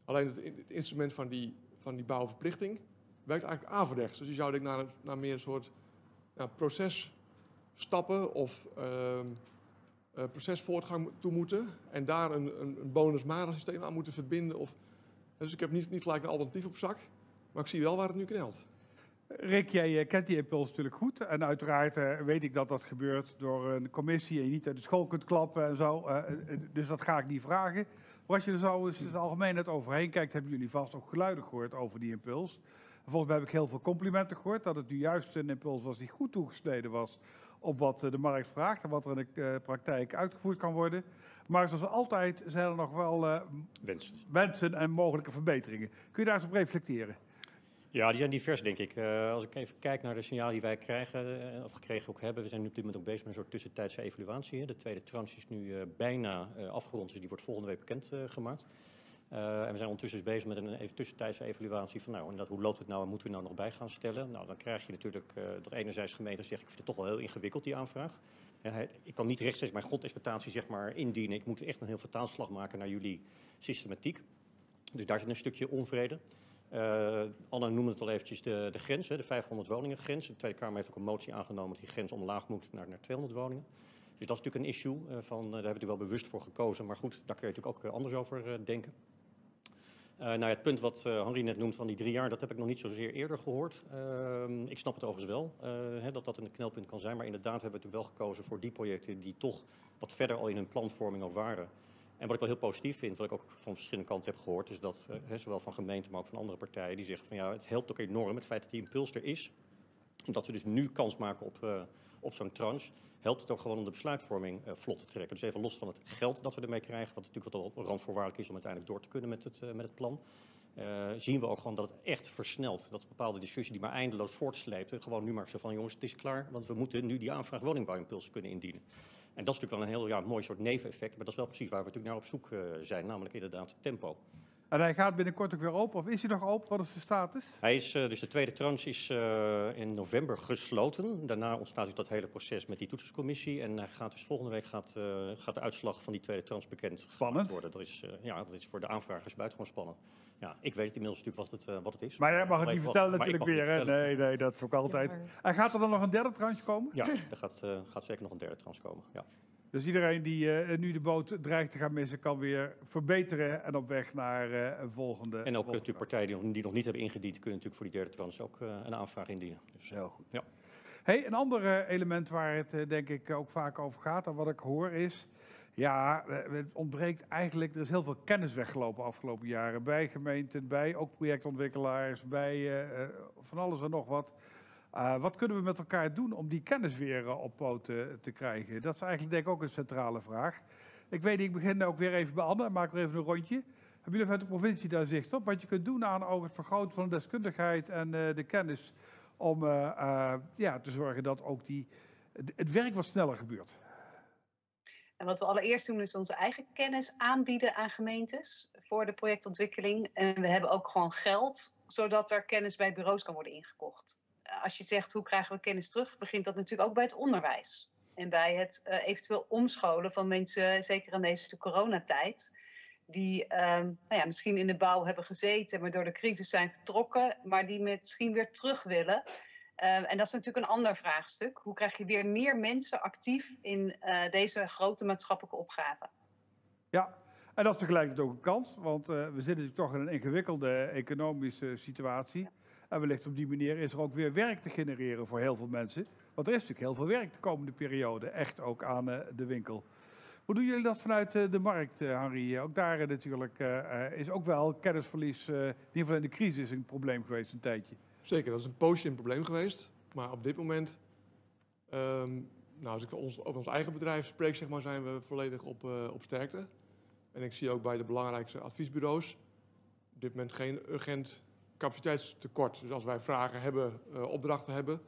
Alleen het, het instrument van die, van die bouwverplichting werkt eigenlijk averechts. Dus je zou denk naar, naar meer een soort processtappen of uh, uh, procesvoortgang toe moeten. En daar een, een, een bonus systeem aan moeten verbinden. Of, dus ik heb niet, niet gelijk een alternatief op zak. Maar ik zie wel waar het nu knelt. Rick, jij kent die impuls natuurlijk goed. En uiteraard uh, weet ik dat dat gebeurt door een commissie en je niet uit de school kunt klappen en zo. Dus dat ga ik niet vragen. Maar als je er zo eens het algemeen net overheen kijkt, hebben jullie vast ook geluiden gehoord over die impuls. En volgens mij heb ik heel veel complimenten gehoord dat het nu juist een impuls was die goed toegesneden was op wat de markt vraagt en wat er in de uh, praktijk uitgevoerd kan worden. Maar zoals altijd zijn er nog wel wensen. wensen en mogelijke verbeteringen. Kun je daar eens op reflecteren? Ja, die zijn divers, denk ik. Uh, als ik even kijk naar de signalen die wij krijgen, uh, of gekregen ook hebben, we zijn nu op dit moment ook bezig met een soort tussentijdse evaluatie. Hè. De tweede tranche is nu bijna afgerond, dus die wordt volgende week bekendgemaakt. En we zijn ondertussen dus bezig met een even tussentijdse evaluatie van, nou, hoe loopt het nou en moeten we nou nog bij gaan stellen? Nou, dan krijg je natuurlijk dat enerzijds gemeenten zeggen, ik vind het toch wel heel ingewikkeld, die aanvraag. ik kan niet rechtstreeks mijn grondexploitatie zeg maar indienen. Ik moet echt een heel vertaalslag maken naar jullie systematiek. Dus daar zit een stukje onvrede. Uh, Anne noemde het al eventjes de, de grens, de 500 woningen grens. De Tweede Kamer heeft ook een motie aangenomen dat die grens omlaag moet naar, naar 200 woningen. Dus dat is natuurlijk een issue, van, daar hebben we wel bewust voor gekozen. Maar goed, daar kun je natuurlijk ook anders over denken. Nou, het punt wat Henri net noemt van die drie jaar, dat heb ik nog niet zozeer eerder gehoord. Ehm, ik snap het overigens wel, hè, dat dat een knelpunt kan zijn. Maar inderdaad hebben we natuurlijk wel gekozen voor die projecten die toch wat verder al in hun planvorming al waren. En wat ik wel heel positief vind, wat ik ook van verschillende kanten heb gehoord, is dat zowel van gemeenten, maar ook van andere partijen, die zeggen van ja, het helpt ook enorm, het feit dat die impuls er is, dat we dus nu kans maken op, op zo'n tranche, helpt het ook gewoon om de besluitvorming uh, vlot te trekken. Dus even los van het geld dat we ermee krijgen, wat natuurlijk wat al randvoorwaardelijk is om uiteindelijk door te kunnen met het, met het plan. zien we ook gewoon dat het echt versnelt. Dat bepaalde discussie die maar eindeloos voortsleept, gewoon nu maar zo van jongens, het is klaar, want we moeten nu die aanvraag woningbouwimpuls kunnen indienen. En dat is natuurlijk wel een heel ja, mooi soort neveneffect, maar dat is wel precies waar we natuurlijk naar op zoek zijn, namelijk inderdaad tempo. En hij gaat binnenkort ook weer open, of is hij nog open? Wat is de status? Hij is, eh, dus de tweede tranche is eh, in november gesloten. Daarna ontstaat dus dat hele proces met die toetsingscommissie. En hij gaat dus volgende week gaat, eh, gaat de uitslag van die tweede tranche bekend Spannend. worden. Dat is, eh, ja, dat is voor de aanvragers buitengewoon spannend. Ja, ik weet inmiddels natuurlijk wat het, eh, wat het is. Maar jij mag het niet vertellen natuurlijk weer, het Nee, nee, dat is ook altijd. Ja, maar- En gaat er dan nog een derde tranche komen? Ja, er gaat, eh, gaat zeker nog een derde tranche komen. Ja. Dus iedereen die eh, nu de boot dreigt te gaan missen, kan weer verbeteren en op weg naar eh, een volgende. En ook volgende natuurlijk partijen die nog, die nog niet hebben ingediend, kunnen natuurlijk voor die derde tranche ook eh, een aanvraag indienen. Dus, Heel goed. Ja. Hey, een ander eh, element waar het eh, denk ik ook vaak over gaat en wat ik hoor is, ja, eh, het ontbreekt eigenlijk, er is heel veel kennis weggelopen de afgelopen jaren bij gemeenten, bij ook projectontwikkelaars, bij eh, eh, van alles en nog wat. Uh, wat kunnen we met elkaar doen om die kennis weer uh, op poot uh, te krijgen? Dat is eigenlijk denk ik ook een centrale vraag. Ik weet, ik begin ook weer even bij Anne, maak weer even een rondje. Hebben jullie vanuit de provincie daar zicht op? Wat je kunt doen aan het vergroten van de deskundigheid en uh, de kennis om ja, te zorgen dat ook die, het werk wat sneller gebeurt. En wat we allereerst doen is onze eigen kennis aanbieden aan gemeentes voor de projectontwikkeling. En we hebben ook gewoon geld, zodat er kennis bij bureaus kan worden ingekocht. Als je zegt hoe krijgen we kennis terug, begint dat natuurlijk ook bij het onderwijs. En bij het uh, eventueel omscholen van mensen, zeker in deze coronatijd, die uh, nou ja, misschien in de bouw hebben gezeten, maar door de crisis zijn vertrokken, maar die misschien weer terug willen. Uh, en dat is natuurlijk een ander vraagstuk. Hoe krijg je weer meer mensen actief in uh, deze grote maatschappelijke opgave? Ja, en dat is tegelijkertijd ook een kans, want uh, we zitten natuurlijk toch in een ingewikkelde economische situatie. En wellicht op die manier is er ook weer werk te genereren voor heel veel mensen. Want er is natuurlijk heel veel werk de komende periode, echt ook aan uh, de winkel. Hoe doen jullie dat vanuit uh, de markt, Henri? Ook daar natuurlijk is ook wel kennisverlies, in ieder geval in de crisis, een probleem geweest een tijdje. Zeker, dat is een poosje een probleem geweest. Maar op dit moment, um, nou, als ik ons, over ons eigen bedrijf spreek, zeg maar, zijn we volledig op, op sterkte. En ik zie ook bij de belangrijkste adviesbureaus op dit moment geen urgent capaciteitstekort. Dus als wij vragen hebben, uh, opdrachten hebben,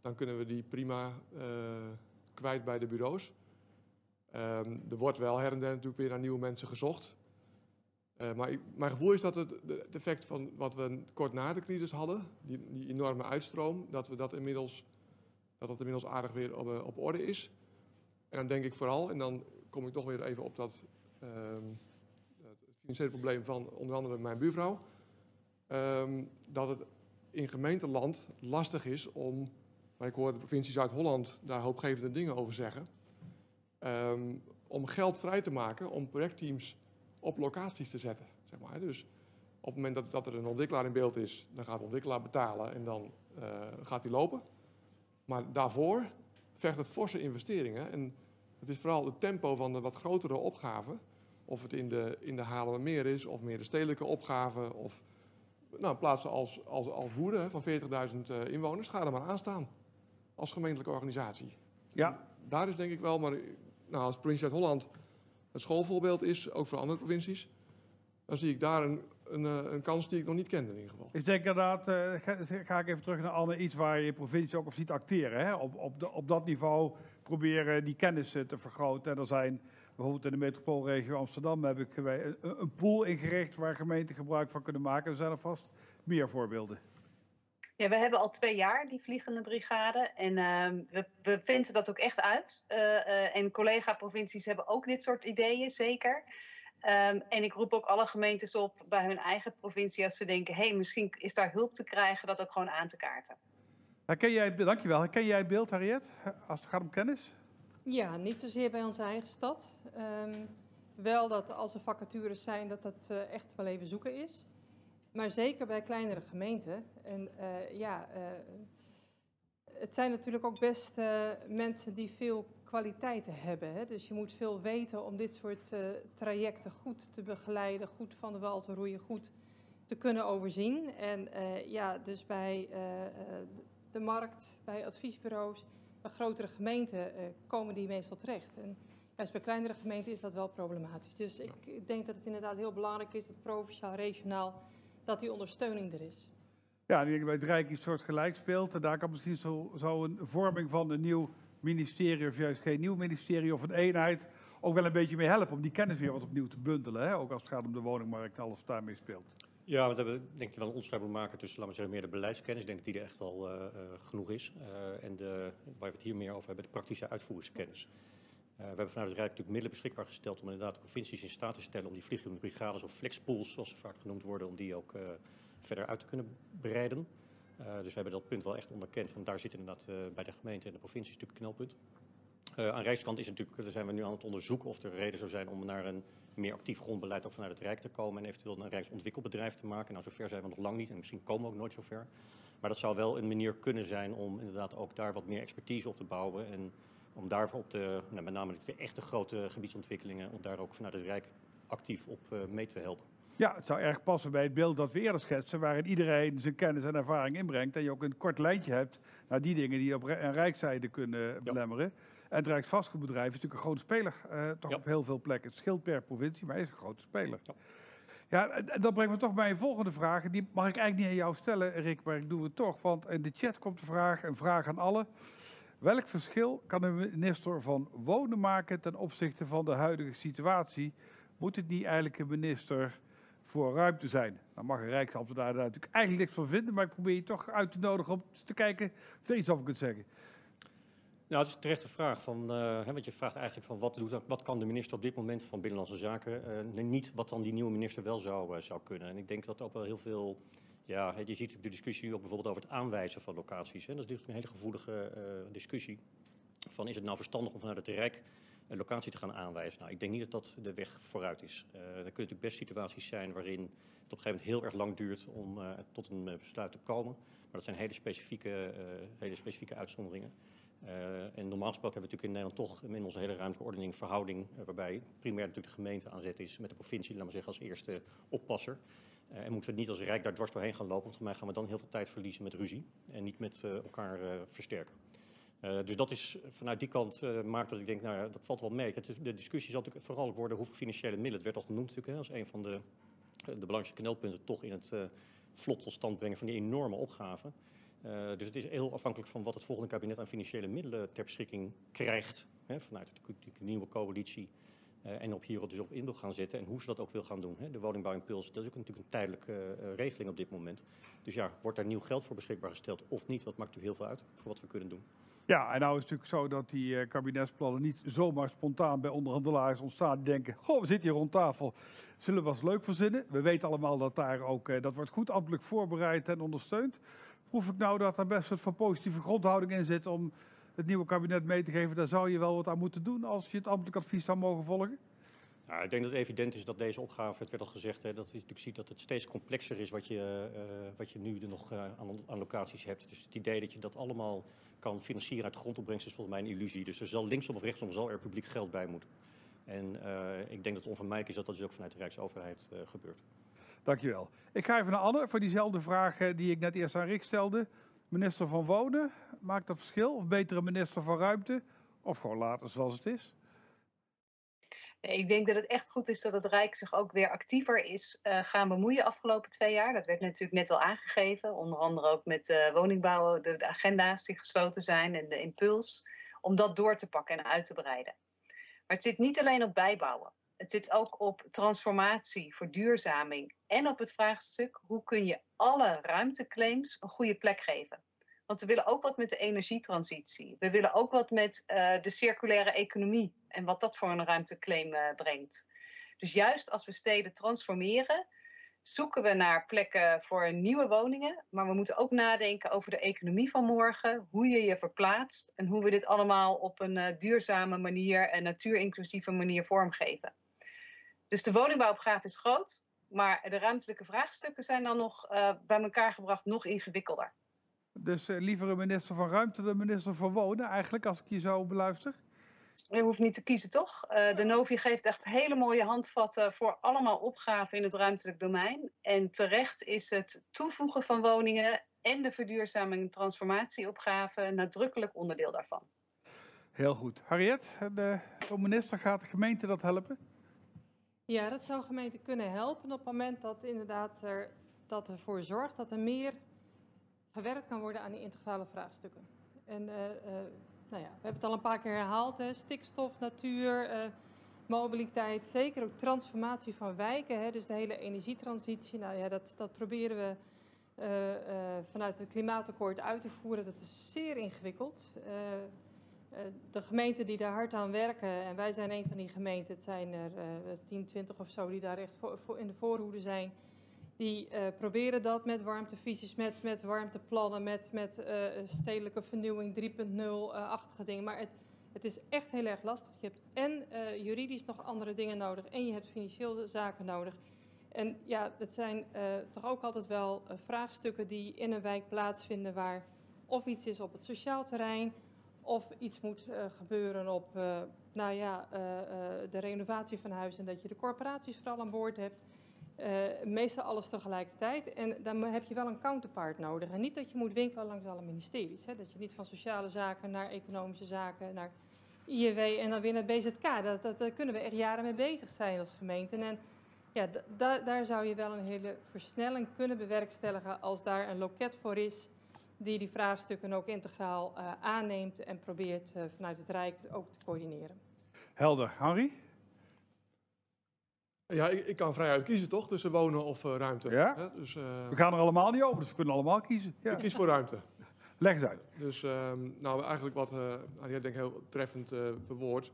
dan kunnen we die prima uh, kwijt bij de bureaus. Um, er wordt wel her en der natuurlijk weer naar nieuwe mensen gezocht. Uh, maar ik, mijn gevoel is dat het, het, effect van wat we kort na de crisis hadden, die, die enorme uitstroom, dat we dat inmiddels, dat dat inmiddels aardig weer op, op orde is. En dan denk ik vooral, en dan kom ik toch weer even op dat het financiële probleem van onder andere mijn buurvrouw, um, dat het in gemeenteland lastig is om, maar ik hoor de provincie Zuid-Holland daar hoopgevende dingen over zeggen, om geld vrij te maken om projectteams op locaties te zetten. Zeg maar. Dus op het moment dat, dat, er een ontwikkelaar in beeld is, dan gaat de ontwikkelaar betalen en dan uh, gaat hij lopen. Maar daarvoor vergt het forse investeringen. En het is vooral het tempo van de wat grotere opgaven. Of het in de, in de Haarlemmermeer is, of meer de stedelijke opgaven. Of nou, plaatsen als, als, als Woerden van 40.000 uh, inwoners, ga er maar aan staan. Als gemeentelijke organisatie. Ja. Daar is denk ik wel, maar nou, als provincie Zuid-Holland het schoolvoorbeeld is, ook voor andere provincies, dan zie ik daar een, een, een kans die ik nog niet kende in ieder geval. Ik denk inderdaad, uh, ga, ga, ik even terug naar Anne, iets waar je provincie ook op ziet acteren. Hè? Op, op, de, op dat niveau proberen die kennis te vergroten. En er zijn bijvoorbeeld in de metropoolregio Amsterdam heb ik een, pool ingericht waar gemeenten gebruik van kunnen maken. Er zijn er vast meer voorbeelden. Ja, we hebben al twee jaar die vliegende brigade en uh, we, we vinden dat ook echt uit. Uh, uh, en collega-provincies hebben ook dit soort ideeën, zeker. Um, en ik roep ook alle gemeentes op bij hun eigen provincie als ze denken, hé, hey, misschien is daar hulp te krijgen, dat ook gewoon aan te kaarten. Herken jij, dankjewel. Herken jij het beeld, Harriet, als het gaat om kennis? Ja, niet zozeer bij onze eigen stad. Um, wel dat als er vacatures zijn, dat dat uh, echt wel even zoeken is. Maar zeker bij kleinere gemeenten. En uh, ja, uh, het zijn natuurlijk ook best mensen die veel kwaliteiten hebben. Hè? Dus je moet veel weten om dit soort trajecten goed te begeleiden, goed van de wal te roeien, goed te kunnen overzien. En ja, dus bij de markt, bij adviesbureaus, bij grotere gemeenten komen die meestal terecht. En juist bij kleinere gemeenten is dat wel problematisch. Dus ik, ik denk dat het inderdaad heel belangrijk is dat provinciaal, regionaal dat die ondersteuning er is. Ja, ik denk bij het Rijk iets soort gelijk speelt. En daar kan misschien zo, zo een vorming van een nieuw ministerie, of juist geen nieuw ministerie of een eenheid, ook wel een beetje mee helpen om die kennis weer wat opnieuw te bundelen. Hè? Ook als het gaat om de woningmarkt en alles wat daarmee speelt. Ja, we hebben denk ik wel een onderscheid moeten maken tussen, laten we zeggen, meer de beleidskennis. Ik denk dat die er echt wel uh, uh, genoeg is. Uh, en de, waar we het hier meer over hebben, de praktische uitvoeringskennis. we hebben vanuit het Rijk natuurlijk middelen beschikbaar gesteld om inderdaad de provincies in staat te stellen om die vliegende brigades of flexpools, zoals ze vaak genoemd worden, om die ook verder uit te kunnen breiden. dus we hebben dat punt wel echt onderkend. Van daar zit inderdaad bij de gemeente en de provincie natuurlijk een knelpunt. Aan Rijkskant is natuurlijk, daar zijn we nu aan het onderzoeken of er reden zou zijn om naar een meer actief grondbeleid ook vanuit het Rijk te komen en eventueel een Rijksontwikkelbedrijf te maken. Nou, zover zijn we nog lang niet en misschien komen we ook nooit zover. Maar dat zou wel een manier kunnen zijn om inderdaad ook daar wat meer expertise op te bouwen en om daar op de, nou, met name de echte grote gebiedsontwikkelingen, om daar ook vanuit het Rijk actief op uh, mee te helpen. Ja, het zou erg passen bij het beeld dat we eerder schetsen, waarin iedereen zijn kennis en ervaring inbrengt en je ook een kort lijntje hebt naar die dingen die op een rijkszijde kunnen belemmeren. Ja. En het Rijksvastgoedbedrijf is natuurlijk een grote speler, uh, toch Ja. op heel veel plekken. Het scheelt per provincie, maar hij is een grote speler. Ja. Ja, dat brengt me toch bij een volgende vraag. Die mag ik eigenlijk niet aan jou stellen, Rick, maar ik doe het toch. Want in de chat komt de vraag, een vraag aan allen. Welk verschil kan een minister van Wonen maken ten opzichte van de huidige situatie? Moet het niet eigenlijk een minister voor ruimte zijn? Nou mag een Rijksambtenaar daar natuurlijk eigenlijk niks van vinden, maar ik probeer je toch uit te nodigen om te kijken of er iets over kunt zeggen. Nou, het is een terechte vraag. Van, hè, want je vraagt eigenlijk van wat, doet, wat kan de minister op dit moment van Binnenlandse Zaken uh, niet wat dan die nieuwe minister wel zou, uh, zou kunnen. En ik denk dat ook wel heel veel, ja, je ziet de discussie nu ook bijvoorbeeld over het aanwijzen van locaties. Hè. Dat is natuurlijk een hele gevoelige discussie. Van is het nou verstandig om vanuit het Rijk een locatie te gaan aanwijzen? Nou, ik denk niet dat dat de weg vooruit is. er kunnen natuurlijk best situaties zijn waarin het op een gegeven moment heel erg lang duurt om tot een besluit te komen. Maar dat zijn hele specifieke, hele specifieke uitzonderingen. Uh, en normaal gesproken hebben we natuurlijk in Nederland toch in onze hele ruimtelijke ordening verhouding, uh, waarbij primair natuurlijk de gemeente aan zet is met de provincie, laten we zeggen, als eerste oppasser. Uh, en moeten we niet als Rijk daar dwars doorheen gaan lopen, want voor mij gaan we dan heel veel tijd verliezen met ruzie en niet met elkaar versterken. dus dat is vanuit die kant maakt dat ik denk, nou ja, dat valt wel mee. De discussie zal natuurlijk vooral worden hoeveel financiële middelen. Het werd al genoemd natuurlijk hè, als een van de, de belangrijkste knelpunten toch in het vlot tot stand brengen van die enorme opgaven. Uh, dus het is heel afhankelijk van wat het volgende kabinet aan financiële middelen ter beschikking krijgt. Hè, vanuit de, nieuwe coalitie. Uh, en op hier dus op in wil gaan zetten. En hoe ze dat ook wil gaan doen. Hè. De woningbouwimpuls, dat is ook natuurlijk een tijdelijke uh, regeling op dit moment. Dus ja, wordt daar nieuw geld voor beschikbaar gesteld of niet? Dat maakt natuurlijk heel veel uit voor wat we kunnen doen. Ja, en nou is het natuurlijk zo dat die kabinetsplannen niet zomaar spontaan bij onderhandelaars ontstaan. Die denken, goh, we zitten hier rond tafel, zullen we wat leuk verzinnen? We weten allemaal dat daar ook, dat wordt goed ambtelijk voorbereid en ondersteund. Proef ik nou dat er best wat van positieve grondhouding in zit om het nieuwe kabinet mee te geven? Daar zou je wel wat aan moeten doen als je het ambtelijk advies zou mogen volgen? Nou, ik denk dat het evident is dat deze opgave, het werd al gezegd, hè, dat je ziet dat het steeds complexer is wat je, uh, wat je nu er nog uh, aan, locaties hebt. Dus het idee dat je dat allemaal kan financieren uit grondopbrengst is volgens mij een illusie. Dus er zal linksom of rechtsom er publiek geld bij moeten. En uh, ik denk dat het onvermijdelijk is dat dat dus ook vanuit de Rijksoverheid gebeurt. Dankjewel. Ik ga even naar Anne voor diezelfde vraag die ik net eerst aan Rick stelde. Minister van Wonen, maakt dat verschil? Of betere minister van Ruimte? Of gewoon later zoals het is? Ik denk dat het echt goed is dat het Rijk zich ook weer actiever is uh, gaan bemoeien afgelopen twee jaar. Dat werd natuurlijk net al aangegeven, onder andere ook met uh, woningbouw, de, de agenda's die gesloten zijn en de impuls, om dat door te pakken en uit te breiden. Maar het zit niet alleen op bijbouwen. Het zit ook op transformatie, verduurzaming en op het vraagstuk hoe kun je alle ruimteclaims een goede plek geven. Want we willen ook wat met de energietransitie. We willen ook wat met uh, de circulaire economie en wat dat voor een ruimteclaim uh, brengt. Dus juist als we steden transformeren, zoeken we naar plekken voor nieuwe woningen. Maar we moeten ook nadenken over de economie van morgen, hoe je je verplaatst en hoe we dit allemaal op een uh, duurzame manier en natuurinclusieve manier vormgeven. Dus de woningbouwopgave is groot, maar de ruimtelijke vraagstukken zijn dan nog uh, bij elkaar gebracht nog ingewikkelder. Dus uh, liever een minister van Ruimte dan minister van Wonen, eigenlijk, als ik je zo beluister? Je hoeft niet te kiezen, toch? Uh, de Novi geeft echt hele mooie handvatten voor allemaal opgaven in het ruimtelijk domein. En terecht is het toevoegen van woningen en de verduurzaming en transformatieopgave nadrukkelijk onderdeel daarvan. Heel goed. Harriet, de minister gaat de gemeente dat helpen? Ja, dat zou gemeente kunnen helpen op het moment dat inderdaad er, dat ervoor zorgt dat er meer gewerkt kan worden aan die integrale vraagstukken. En uh, uh, nou ja, we hebben het al een paar keer herhaald, hè, stikstof, natuur, uh, mobiliteit, zeker ook transformatie van wijken, hè, dus de hele energietransitie. Nou ja, dat, dat proberen we eh, eh, vanuit het klimaatakkoord uit te voeren. Dat is zeer ingewikkeld. Eh, eh, de gemeenten die daar hard aan werken, en wij zijn een van die gemeenten, het zijn er eh 10, 20 of zo die daar echt voor, voor in de voorhoede zijn. Die eh, proberen dat met warmtevisies, met, met warmteplannen, met, met eh, stedelijke vernieuwing 3.0-achtige dingen. Maar het, het is echt heel erg lastig. Je hebt en eh, juridisch nog andere dingen nodig en je hebt financiële zaken nodig. En ja, dat zijn eh, toch ook altijd wel eh, vraagstukken die in een wijk plaatsvinden waar of iets is op het sociaal terrein of iets moet eh, gebeuren op eh, nou ja, eh, de renovatie van huizen en dat je de corporaties vooral aan boord hebt. Meestal alles tegelijkertijd. En dan heb je wel een counterpart nodig. En niet dat je moet winkelen langs alle ministeries. Hè? Dat je niet van sociale zaken naar economische zaken, naar IEW en dan weer naar BZK. Dat, dat, daar kunnen we echt jaren mee bezig zijn als gemeente. En ja, da- da- daar zou je wel een hele versnelling kunnen bewerkstelligen als daar een loket voor is die die vraagstukken ook integraal eh, aanneemt en probeert eh, vanuit het Rijk ook te coördineren. Helder. Harry? Ja, ik, ik kan vrijuit kiezen toch, tussen wonen of eh, ruimte. Ja? Hè? Dus eh, We gaan er allemaal niet over, dus we kunnen allemaal kiezen. Ja. ik kies voor ruimte. Leg eens uit. Dus ehm, nou, eigenlijk wat uh, Ariette denk ik heel treffend uh, verwoord,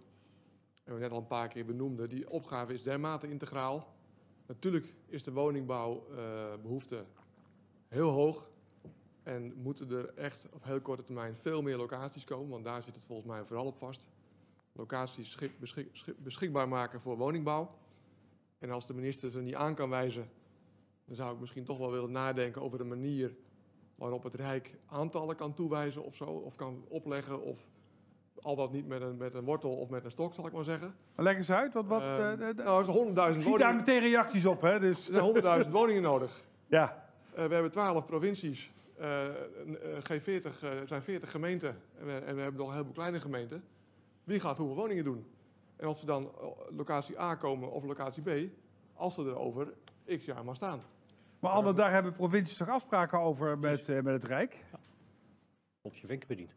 en we net al een paar keer benoemde, die opgave is dermate integraal. Natuurlijk is de woningbouwbehoefte heel hoog en moeten er echt op heel korte termijn veel meer locaties komen, want daar zit het volgens mij vooral op vast. Locaties schik, beschik, schik, beschikbaar maken voor woningbouw. En als de minister ze niet aan kan wijzen, dan zou ik misschien toch wel willen nadenken over een manier waarop het Rijk aantallen kan toewijzen of zo, of kan opleggen, of al dat niet met een, met een wortel of met een stok, zal ik maar zeggen. Maar leg eens uit, wat... Uh, uh, uh, nou, er zijn 100.000 woningen. Zie daar meteen reacties op, hè? Dus. Er zijn 100.000 woningen nodig. Ja. Uh, we hebben 12 provincies, G40 zijn 40 gemeenten en we, en we hebben nog een heleboel kleine gemeenten. Wie gaat hoeveel woningen doen? En als we dan locatie A komen of locatie B, als ze er over x jaar maar staan. Maar Anne, daar hebben provincies toch afspraken over met, met het Rijk? Ja. Op je wenken bediend.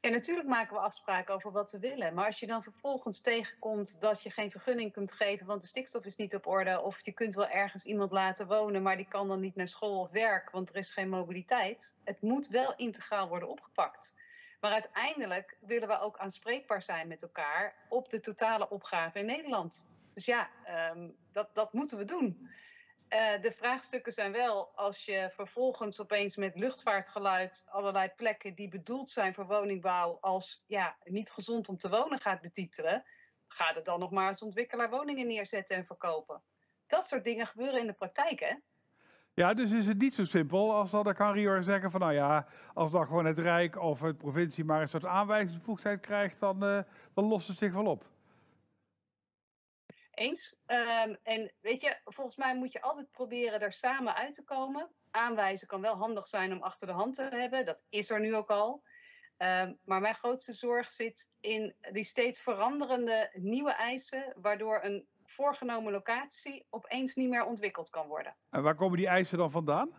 En natuurlijk maken we afspraken over wat we willen. Maar als je dan vervolgens tegenkomt dat je geen vergunning kunt geven, want de stikstof is niet op orde. Of je kunt wel ergens iemand laten wonen, maar die kan dan niet naar school of werk, want er is geen mobiliteit. Het moet wel integraal worden opgepakt. Maar uiteindelijk willen we ook aanspreekbaar zijn met elkaar op de totale opgave in Nederland. Dus ja, um, dat, dat moeten we doen. Uh, de vraagstukken zijn wel als je vervolgens opeens met luchtvaartgeluid allerlei plekken die bedoeld zijn voor woningbouw als ja, niet gezond om te wonen gaat betitelen, ga er dan nog maar als ontwikkelaar woningen neerzetten en verkopen. Dat soort dingen gebeuren in de praktijk, hè? Ja, dus is het niet zo simpel als dat kan Rio zeggen van nou ja, als dan gewoon het Rijk of het provincie maar een soort aanwijzingsbevoegdheid krijgt, dan, uh, dan lost het zich wel op. Eens. Um, en weet je, volgens mij moet je altijd proberen daar samen uit te komen. Aanwijzen kan wel handig zijn om achter de hand te hebben. Dat is er nu ook al. Um, maar mijn grootste zorg zit in die steeds veranderende nieuwe eisen, waardoor een voorgenomen locatie opeens niet meer ontwikkeld kan worden. En waar komen die eisen dan vandaan?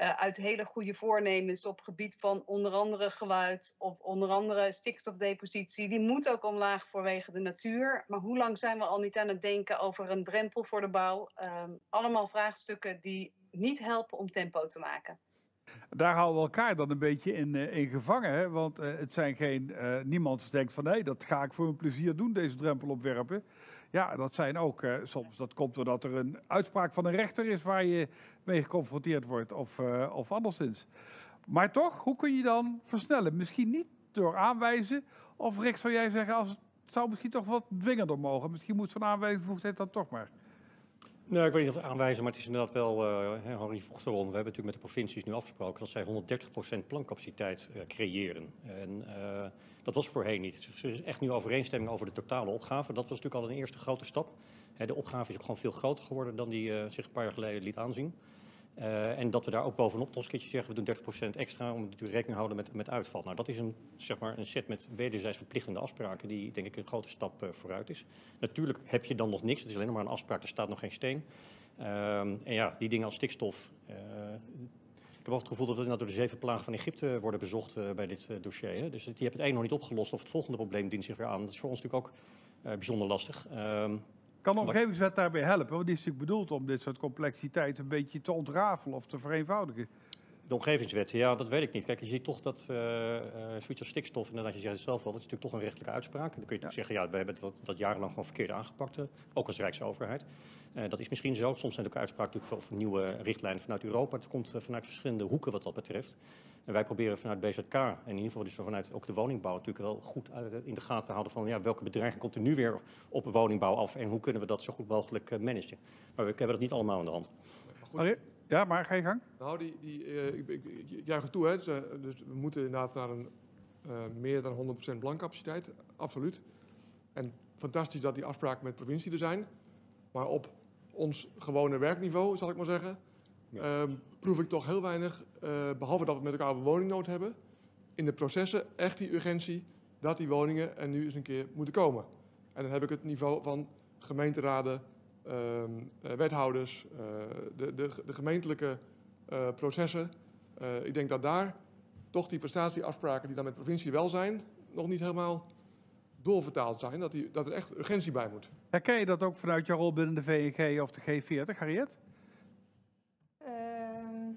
Uh, uit hele goede voornemens op gebied van onder andere geluid of onder andere stikstofdepositie. Die moet ook omlaag vanwege de natuur. Maar hoe lang zijn we al niet aan het denken over een drempel voor de bouw? Um, allemaal vraagstukken die niet helpen om tempo te maken. Daar houden we elkaar dan een beetje in, uh, in gevangen. Hè? Want uh, het zijn geen. Uh, niemand denkt van hey, dat ga ik voor mijn plezier doen, deze drempel opwerpen. Ja, dat zijn ook soms. Dat komt doordat er een uitspraak van een rechter is waar je mee geconfronteerd wordt, of, of anderszins. Maar toch, hoe kun je dan versnellen? Misschien niet door aanwijzen, of Rick, zou jij zeggen, als het zou misschien toch wat dwingender mogen. Misschien moet zo'n aanwijzingsbevoegdheid dan toch maar. Nou, ik weet niet of aanwijzen, maar het is inderdaad wel, uh, Harry vroeg erom, we hebben natuurlijk met de provincies nu afgesproken dat zij 130% plancapaciteit uh, creëren. En uh, dat was voorheen niet. Dus er is echt nu overeenstemming over de totale opgave. Dat was natuurlijk al een eerste grote stap. Hè, de opgave is ook gewoon veel groter geworden dan die zich een paar jaar geleden liet aanzien. Uh, en dat we daar ook bovenop nog een keertje zeggen, we doen 30% extra om natuurlijk rekening te houden met, met uitval. Nou, dat is een, zeg maar, een set met wederzijds verplichtende afspraken die denk ik een grote stap uh, vooruit is. Natuurlijk heb je dan nog niks, het is alleen maar een afspraak, er staat nog geen steen. Uh, en ja, die dingen als stikstof. eh, ik heb ook het gevoel dat we door de zeven plagen van Egypte worden bezocht bij dit dossier. Hè? Dus die hebben het een nog niet opgelost of het volgende probleem dient zich weer aan. Dat is voor ons natuurlijk ook bijzonder lastig. Kan de omgevingswet daarbij helpen? Want die is natuurlijk bedoeld om dit soort complexiteit een beetje te ontrafelen of te vereenvoudigen. De omgevingswet, ja, dat weet ik niet. Kijk, je ziet toch dat uh, uh, zoiets als stikstof, inderdaad, je zegt het zelf wel, dat is natuurlijk toch een rechtelijke uitspraak. En dan kun je ja. zeggen, ja, we hebben dat, dat, jarenlang gewoon verkeerd aangepakt, ook als Rijksoverheid. Uh, dat is misschien zo. Soms zijn ook uitspraken natuurlijk voor, nieuwe richtlijnen vanuit Europa. Het komt vanuit verschillende hoeken wat dat betreft. En wij proberen vanuit BZK, en in ieder geval dus vanuit ook de woningbouw, natuurlijk wel goed in de gaten te houden van ja, welke bedreiging komt er nu weer op woningbouw af en hoe kunnen we dat zo goed mogelijk managen. Maar we hebben dat niet allemaal aan de hand. Maar ja, maar ga je gang. Nou, die, die, uh, ik, ik, ik, juich het toe. Hè. Dus, uh, dus, we moeten inderdaad naar een uh, meer dan 100% blankcapaciteit. Absoluut. En fantastisch dat die afspraken met de provincie er zijn. Maar op ons gewone werkniveau, zal ik maar zeggen, ja. proef ik toch heel weinig, behalve dat we met elkaar een woningnood hebben, in de processen echt die urgentie dat die woningen er nu eens een keer moeten komen. En dan heb ik het niveau van gemeenteraden, wethouders, uh, de, de, de, gemeentelijke uh, processen. ik denk dat daar toch die prestatieafspraken die dan met de provincie wel zijn, nog niet helemaal doorvertaald zijn. Dat, die, dat er echt urgentie bij moet. Herken je dat ook vanuit jouw rol binnen de VNG of de G40, Harriet? Ehm,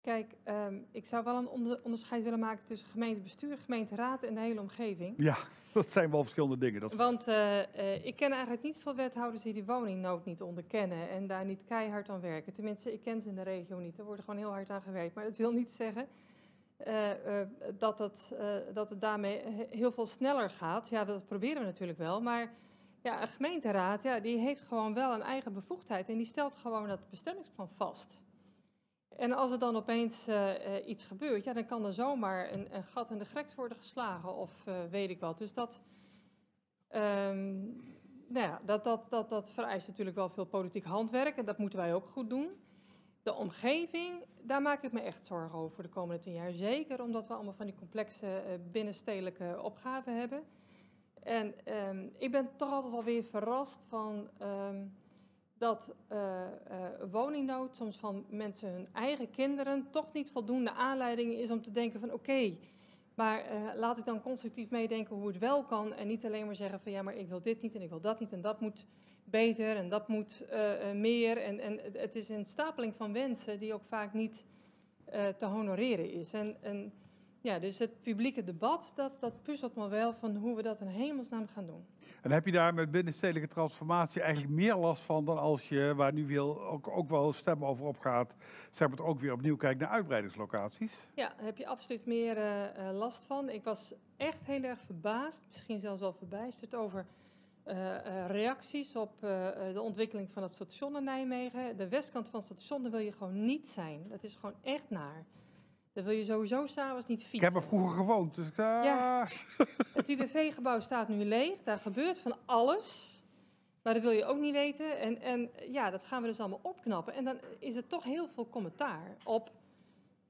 Kijk, um, ik zou wel een onder onderscheid willen maken tussen gemeentebestuur, gemeenteraad en de hele omgeving. Ja, dat zijn wel verschillende dingen. Want uh, uh, ik ken eigenlijk niet veel wethouders die die woningnood niet onderkennen en daar niet keihard aan werken. Tenminste, ik ken ze in de regio niet. Er wordt gewoon heel hard aan gewerkt. Maar dat wil niet zeggen uh, dat, het, dat het daarmee heel veel sneller gaat. Ja, dat proberen we natuurlijk wel. Maar ja, een gemeenteraad ja, die heeft gewoon wel een eigen bevoegdheid en die stelt gewoon dat bestemmingsplan vast. En als er dan opeens uh, uh, iets gebeurt, ja, dan kan er zomaar een, een gat in de greks worden geslagen of uh, weet ik wat. Dus dat, um, nou ja, dat, dat, dat, dat vereist natuurlijk wel veel politiek handwerk en dat moeten wij ook goed doen. De omgeving, daar maak ik me echt zorgen over de komende tien jaar. Zeker omdat we allemaal van die complexe binnenstedelijke opgaven hebben. En um, ik ben toch altijd wel weer verrast van... Um, dat uh, uh, woningnood soms van mensen hun eigen kinderen toch niet voldoende aanleiding is om te denken van oké, maar uh, laat ik dan constructief meedenken hoe het wel kan en niet alleen maar zeggen van ja, maar ik wil dit niet en ik wil dat niet en dat moet beter en dat moet meer. En, en het, het, is een stapeling van wensen die ook vaak niet te honoreren is. En, en ja, dus het publieke debat, dat, dat puzzelt me wel van hoe we dat in hemelsnaam gaan doen. En heb je daar met binnenstedelijke transformatie eigenlijk meer last van dan als je, waar nu wil, ook, ook wel stemmen over opgaat, zeg maar ook weer opnieuw kijkt naar uitbreidingslocaties? Ja, daar heb je absoluut meer uh, last van. Ik was echt heel erg verbaasd, misschien zelfs wel verbijsterd over uh, uh, reacties op de ontwikkeling van het station in Nijmegen. De westkant van het station, daar wil je gewoon niet zijn. Dat is gewoon echt naar. Dan wil je sowieso s'avonds niet fietsen. Ik heb er vroeger gewoond, dus ik... Ja, het UWV-gebouw staat nu leeg. Daar gebeurt van alles. Maar dat wil je ook niet weten. En, en ja, dat gaan we dus allemaal opknappen. En dan is er toch heel veel commentaar op...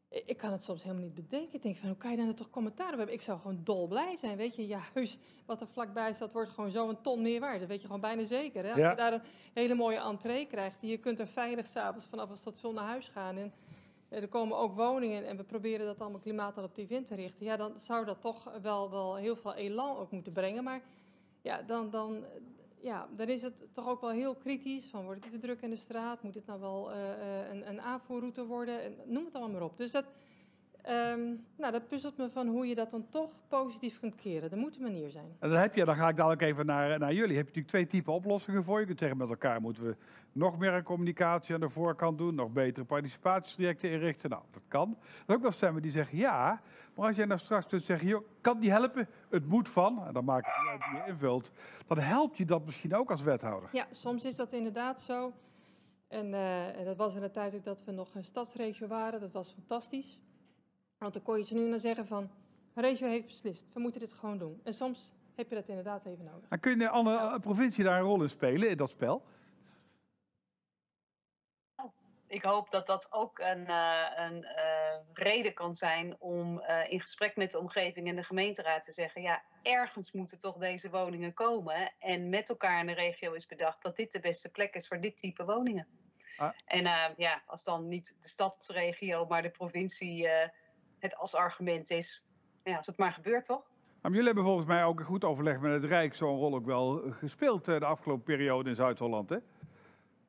Ik kan het soms helemaal niet bedenken. Ik denk van, hoe kan je dan toch commentaar op hebben? Ik zou gewoon dolblij zijn, weet je. Je huis wat er vlakbij staat, wordt gewoon zo een ton meer waard. Dat weet je gewoon bijna zeker. Hè? Als ja. je daar een hele mooie entree krijgt... je kunt er veilig s'avonds vanaf het station naar huis gaan... En, er komen ook woningen en we proberen dat allemaal klimaatadaptief in te richten. Ja, dan zou dat toch wel, wel heel veel elan ook moeten brengen. Maar ja, dan, dan, ja, dan is het toch ook wel heel kritisch. Van, wordt het te druk in de straat? Moet het nou wel uh, een, een aanvoerroute worden? En noem het allemaal maar op. Dus dat, Um, nou, dat puzzelt me van hoe je dat dan toch positief kunt keren. Er moet een manier zijn. En dan heb je, dan ga ik dadelijk even naar, naar jullie. Heb je natuurlijk twee typen oplossingen voor. Je kunt zeggen met elkaar moeten we nog meer communicatie aan de voorkant doen, nog betere participatietrajecten inrichten. Nou, dat kan. Er zijn ook wel stemmen die zeggen ja, maar als jij nou straks kunt zeggen, joh, kan die helpen? Het moet van, en dan maak ik het uit die je invult, dan helpt je dat misschien ook als wethouder. Ja, soms is dat inderdaad zo. En uh, dat was in de tijd ook dat we nog een stadsregio waren. Dat was fantastisch. Want dan kon je ze nu naar zeggen van, regio heeft beslist, we moeten dit gewoon doen. En soms heb je dat inderdaad even nodig. En kun je de andere ja. provincie daar een rol in spelen, in dat spel? Ik hoop dat dat ook een, uh, een uh, reden kan zijn om uh, in gesprek met de omgeving en de gemeenteraad te zeggen: ja, ergens moeten toch deze woningen komen. En met elkaar in de regio is bedacht dat dit de beste plek is voor dit type woningen. Ah. En ja, als dan niet de stadsregio, maar de provincie het als argument is. Ja, als het maar gebeurt, toch? Maar jullie hebben volgens mij ook een goed overleg met het Rijk zo'n rol ook wel gespeeld eh, de afgelopen periode in Zuid-Holland, hè?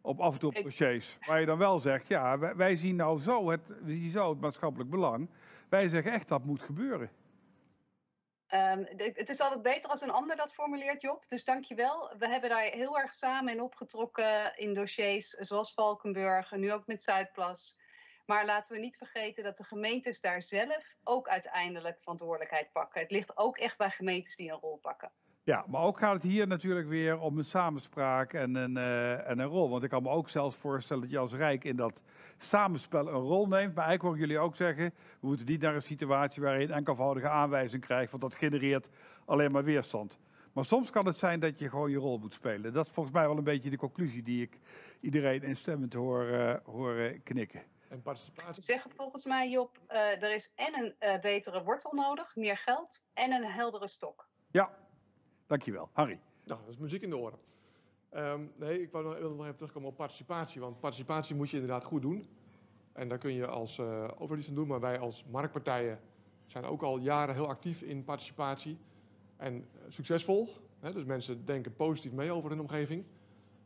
Op af en toe dossiers. Waar je dan wel zegt, ja, wij, wij zien nou zo het, we zien zo het maatschappelijk belang. Wij zeggen echt dat moet gebeuren. Ehm, de- het is altijd beter als een ander dat formuleert, Job. Dus dank je wel. We hebben daar heel erg samen in opgetrokken in dossiers zoals Valkenburg en nu ook met Zuidplas. Maar laten we niet vergeten dat de gemeentes daar zelf ook uiteindelijk verantwoordelijkheid pakken. Het ligt ook echt bij gemeentes die een rol pakken. Ja, maar ook gaat het hier natuurlijk weer om een samenspraak en een, eh, en een rol. Want ik kan me ook zelfs voorstellen dat je als Rijk in dat samenspel een rol neemt. Maar eigenlijk hoor jullie ook zeggen, we moeten niet naar een situatie waar je enkelvoudige aanwijzing krijgt, want dat genereert alleen maar weerstand. Maar soms kan het zijn dat je gewoon je rol moet spelen. Dat is volgens mij wel een beetje de conclusie die ik iedereen instemmend hoor, eh, hoor knikken. En participatie. Ze zeggen volgens mij, Job, eh, er is en een eh, betere wortel nodig, meer geld, en een heldere stok. Ja, dankjewel. Harry. Nou, dat is muziek in de oren. Ehm, nee, ik wou nog, wil nog even terugkomen op participatie. Want participatie moet je inderdaad goed doen. En daar kun je als eh overheid iets aan doen. Maar wij als marktpartijen zijn ook al jaren heel actief in participatie. En succesvol. Hè, dus mensen denken positief mee over hun omgeving.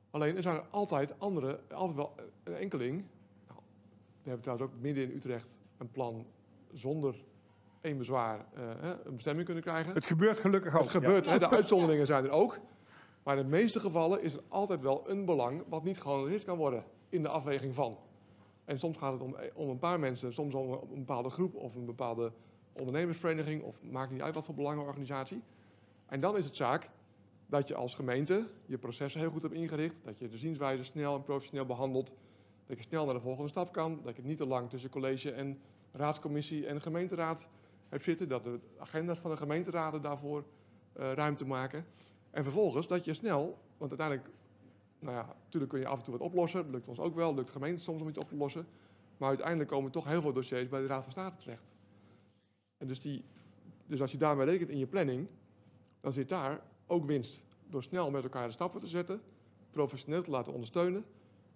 Alleen er zijn er altijd andere, altijd wel een enkeling. We hebben trouwens ook midden in Utrecht een plan zonder één bezwaar eh, een bestemming kunnen krijgen. Het gebeurt gelukkig ook. Het gebeurt, hè, de uitzonderingen zijn er ook. Maar in de meeste gevallen is er altijd wel een belang wat niet gehonoreerd kan worden in de afweging van. En soms gaat het om, om een paar mensen, soms om een bepaalde groep of een bepaalde ondernemersvereniging of maakt niet uit wat voor belangenorganisatie. En dan is het zaak dat je als gemeente je processen heel goed hebt ingericht, dat je de zienswijze snel en professioneel behandelt, dat je snel naar de volgende stap kan, dat je niet te lang tussen college en raadscommissie en gemeenteraad hebt zitten, dat de agenda's van de gemeenteraden daarvoor eh, ruimte maken. En vervolgens dat je snel, want uiteindelijk, nou ja, natuurlijk kun je af en toe wat oplossen, dat lukt ons ook wel, lukt gemeenten soms om iets op te lossen, maar uiteindelijk komen toch heel veel dossiers bij de Raad van State terecht. En dus, die, dus als je daarmee rekent in je planning, dan zit daar ook winst. Door snel met elkaar de stappen te zetten, professioneel te laten ondersteunen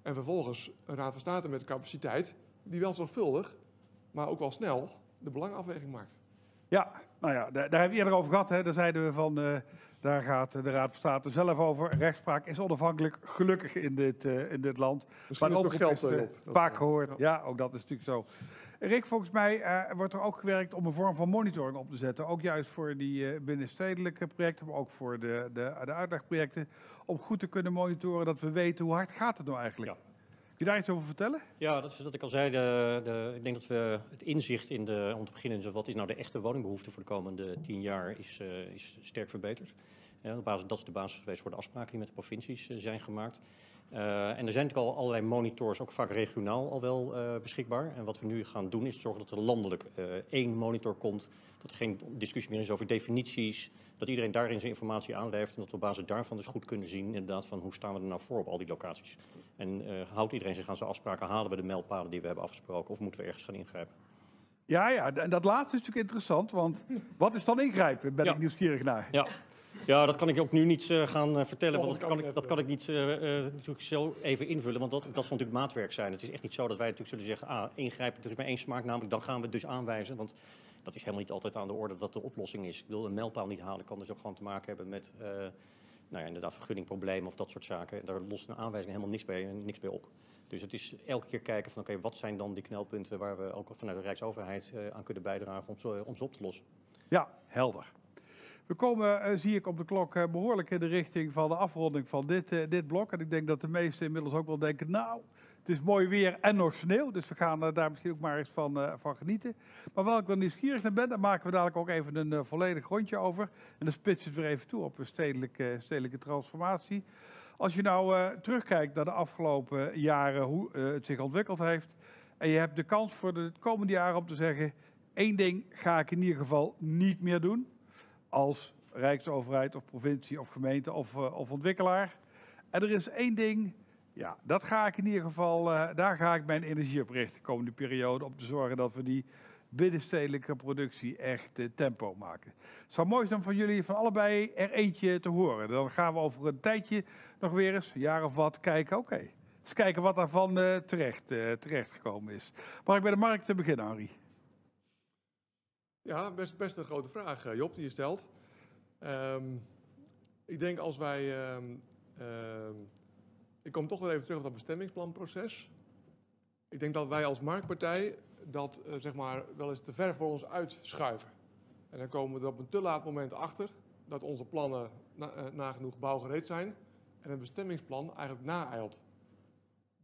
en vervolgens een Raad van State met capaciteit, die wel zorgvuldig, maar ook wel snel de belangafweging maakt. Ja, nou ja, daar, daar hebben we eerder over gehad. Hè. Daar zeiden we van, eh, daar gaat de Raad van State zelf over. Rechtspraak is onafhankelijk, gelukkig in dit, eh, in dit land. Misschien is Maar het ook geld is, Vaak eh, gehoord, ja. ja, ook dat is natuurlijk zo. Rick, volgens mij eh, wordt er ook gewerkt om een vorm van monitoring op te zetten. Ook juist voor die eh, binnenstedelijke projecten, maar ook voor de, de, de uitlegprojecten. Om goed te kunnen monitoren dat we weten hoe hard gaat het nou eigenlijk. Ja. Kun je daar iets over vertellen? Ja, dat is wat ik al zei. De, de, ik denk dat we het inzicht in de, om te beginnen, wat is nou de echte woningbehoefte voor de komende tien jaar, is, eh, is sterk verbeterd. Op basis, dat is de basis geweest voor de afspraken die met de provincies eh, zijn gemaakt. Eh, en er zijn natuurlijk al allerlei monitors, ook vaak regionaal al wel beschikbaar. En wat we nu gaan doen is zorgen dat er landelijk één monitor komt. Dat er geen discussie meer is over definities. Dat iedereen daarin zijn informatie aanlevert. En dat we op basis daarvan dus goed kunnen zien inderdaad van hoe staan we er nou voor op al die locaties. En eh, houdt iedereen zich aan zijn afspraken? Halen we de mijlpalen die we hebben afgesproken? Of moeten we ergens gaan ingrijpen? Ja, ja, en dat laatste is natuurlijk interessant, want wat is dan ingrijpen? Ben Ja. ik nieuwsgierig naar. Ja. Ja, dat kan ik ook nu niet eh, gaan eh, vertellen, want dat kan ik, dat kan ik niet natuurlijk zo even invullen, want dat, dat zal natuurlijk maatwerk zijn. Het is echt niet zo dat wij natuurlijk zullen zeggen, ah, ingrijpen, er is maar één smaak, namelijk dan gaan we het dus aanwijzen, want dat is helemaal niet altijd aan de orde dat de oplossing is. Ik bedoel, een mijlpaal niet halen kan dus ook gewoon te maken hebben met, eh, nou ja, inderdaad, vergunningproblemen of dat soort zaken. Daar lost een aanwijzing helemaal niks bij, niks bij op. Dus het is elke keer kijken van, oké, wat zijn dan die knelpunten waar we ook vanuit de Rijksoverheid eh, aan kunnen bijdragen om ze, om ze op te lossen. Ja, helder. We komen, eh, zie ik op de klok, eh, behoorlijk in de richting van de afronding van dit, eh, dit blok. En ik denk dat de meesten inmiddels ook wel denken, nou, het is mooi weer en nog sneeuw. Dus we gaan eh, daar misschien ook maar eens van, eh, van genieten. Maar waar ik wel nieuwsgierig naar ben, daar maken we dadelijk ook even een eh, volledig rondje over. En dan spitsen we het weer even toe op een stedelijke, stedelijke transformatie. Als je nou terugkijkt naar de afgelopen jaren, hoe het zich ontwikkeld heeft. En je hebt de kans voor de komende jaren om te zeggen, één ding ga ik in ieder geval niet meer doen als Rijksoverheid of provincie of gemeente of, of ontwikkelaar. En er is één ding, ja, dat ga ik in ieder geval, eh, daar ga ik mijn energie op richten de komende periode. Om te zorgen dat we die binnenstedelijke productie echt eh, tempo maken. Het zou mooi zijn van jullie van allebei er eentje te horen. Dan gaan we over een tijdje nog weer eens, een jaar of wat, kijken. Oké, eens kijken wat daarvan eh terecht, terecht gekomen is. Mag ik bij de markt te beginnen, Henri? Ja, best, best een grote vraag, Job, die je stelt. Ehm, ik denk als wij. ehm, ehm, ik kom toch weer even terug op dat bestemmingsplanproces. Ik denk dat wij als marktpartij dat eh, zeg maar wel eens te ver voor ons uitschuiven. En dan komen we er op een te laat moment achter dat onze plannen eh, nagenoeg bouwgereed zijn en een bestemmingsplan eigenlijk naeilt.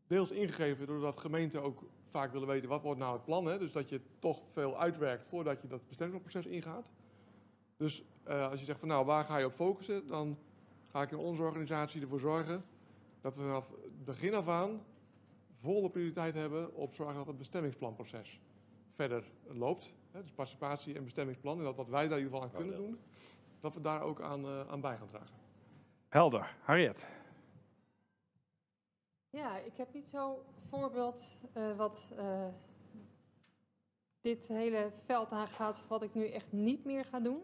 Deels ingegeven doordat gemeenten ook vaak willen weten wat wordt nou het plan. Hè? Dus dat je toch veel uitwerkt voordat je dat bestemmingsproces ingaat. Dus eh, als je zegt van nou waar ga je op focussen, dan ga ik in onze organisatie ervoor zorgen dat we vanaf het begin af aan volle prioriteit hebben op zorgen dat het bestemmingsplanproces verder loopt. Hè? Dus participatie en bestemmingsplan en dat wat wij daar in ieder geval aan kunnen doen, dat we daar ook aan, eh, aan bij gaan dragen. Helder. Harriet. Ja, ik heb niet zo'n voorbeeld eh, wat eh, dit hele veld aangaat, wat ik nu echt niet meer ga doen.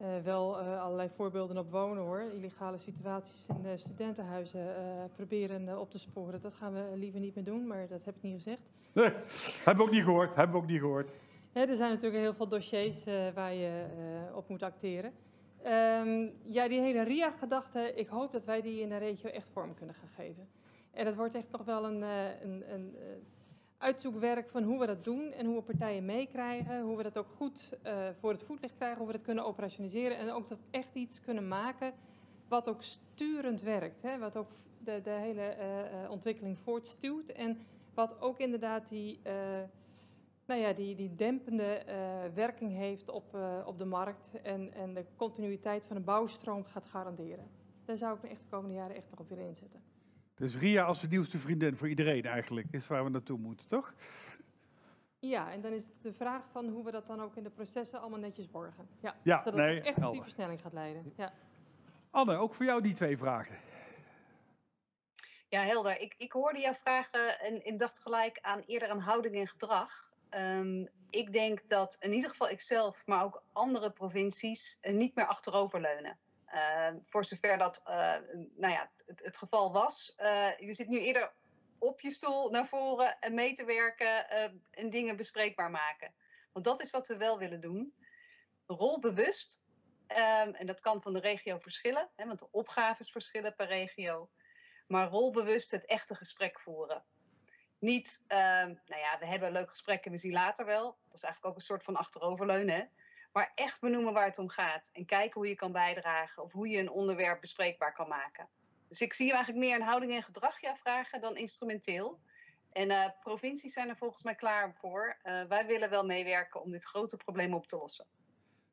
Eh, wel eh, allerlei voorbeelden op wonen hoor. Illegale situaties in de studentenhuizen eh, proberen op te sporen. Dat gaan we liever niet meer doen, maar dat heb ik niet gezegd. Nee, hebben we ook niet gehoord. Hebben we ook niet gehoord. Er zijn natuurlijk heel veel dossiers waar je op moet acteren. Ehm, ja, die hele RIA-gedachte, ik hoop dat wij die in de regio echt vorm kunnen gaan geven. En dat wordt echt nog wel een, een, een uitzoekwerk van hoe we dat doen en hoe we partijen meekrijgen. Hoe we dat ook goed eh, voor het voetlicht krijgen, hoe we dat kunnen operationaliseren. En ook dat echt iets kunnen maken wat ook sturend werkt. Hè? Wat ook de, de hele eh, eh, ontwikkeling voortstuwt. En wat ook inderdaad die... eh, nou ja, die, die dempende werking heeft op, op de markt en, en de continuïteit van de bouwstroom gaat garanderen. Daar zou ik me echt de komende jaren echt nog op willen inzetten. Dus Ria als de nieuwste vriendin voor iedereen eigenlijk is waar we naartoe moeten, toch? Ja, en dan is het de vraag van hoe we dat dan ook in de processen allemaal netjes borgen. Ja, Ja, zodat nee, het echt tot die versnelling gaat leiden. Ja. Anne, ook voor jou die twee vragen. Ja, helder. Ik, ik hoorde jouw vragen en, en dacht gelijk aan eerder aan houding en gedrag. Ehm, ik denk dat in ieder geval ikzelf, maar ook andere provincies, eh, niet meer achteroverleunen. Ehm, voor zover dat eh, nou ja, het, het geval was. Eh, je zit nu eerder op je stoel naar voren en mee te werken eh, en dingen bespreekbaar maken. Want dat is wat we wel willen doen. Rolbewust. Ehm, en dat kan van de regio verschillen, hè, want de opgaves verschillen per regio maar rolbewust het echte gesprek voeren. Niet, ehm, nou ja, we hebben een leuk gesprek en we zien later wel. Dat is eigenlijk ook een soort van achteroverleunen. Maar echt benoemen waar het om gaat. En kijken hoe je kan bijdragen of hoe je een onderwerp bespreekbaar kan maken. Dus ik zie je eigenlijk meer een houding en gedrag ja, vragen dan instrumenteel. En eh, provincies zijn er volgens mij klaar voor. Eh, wij willen wel meewerken om dit grote probleem op te lossen.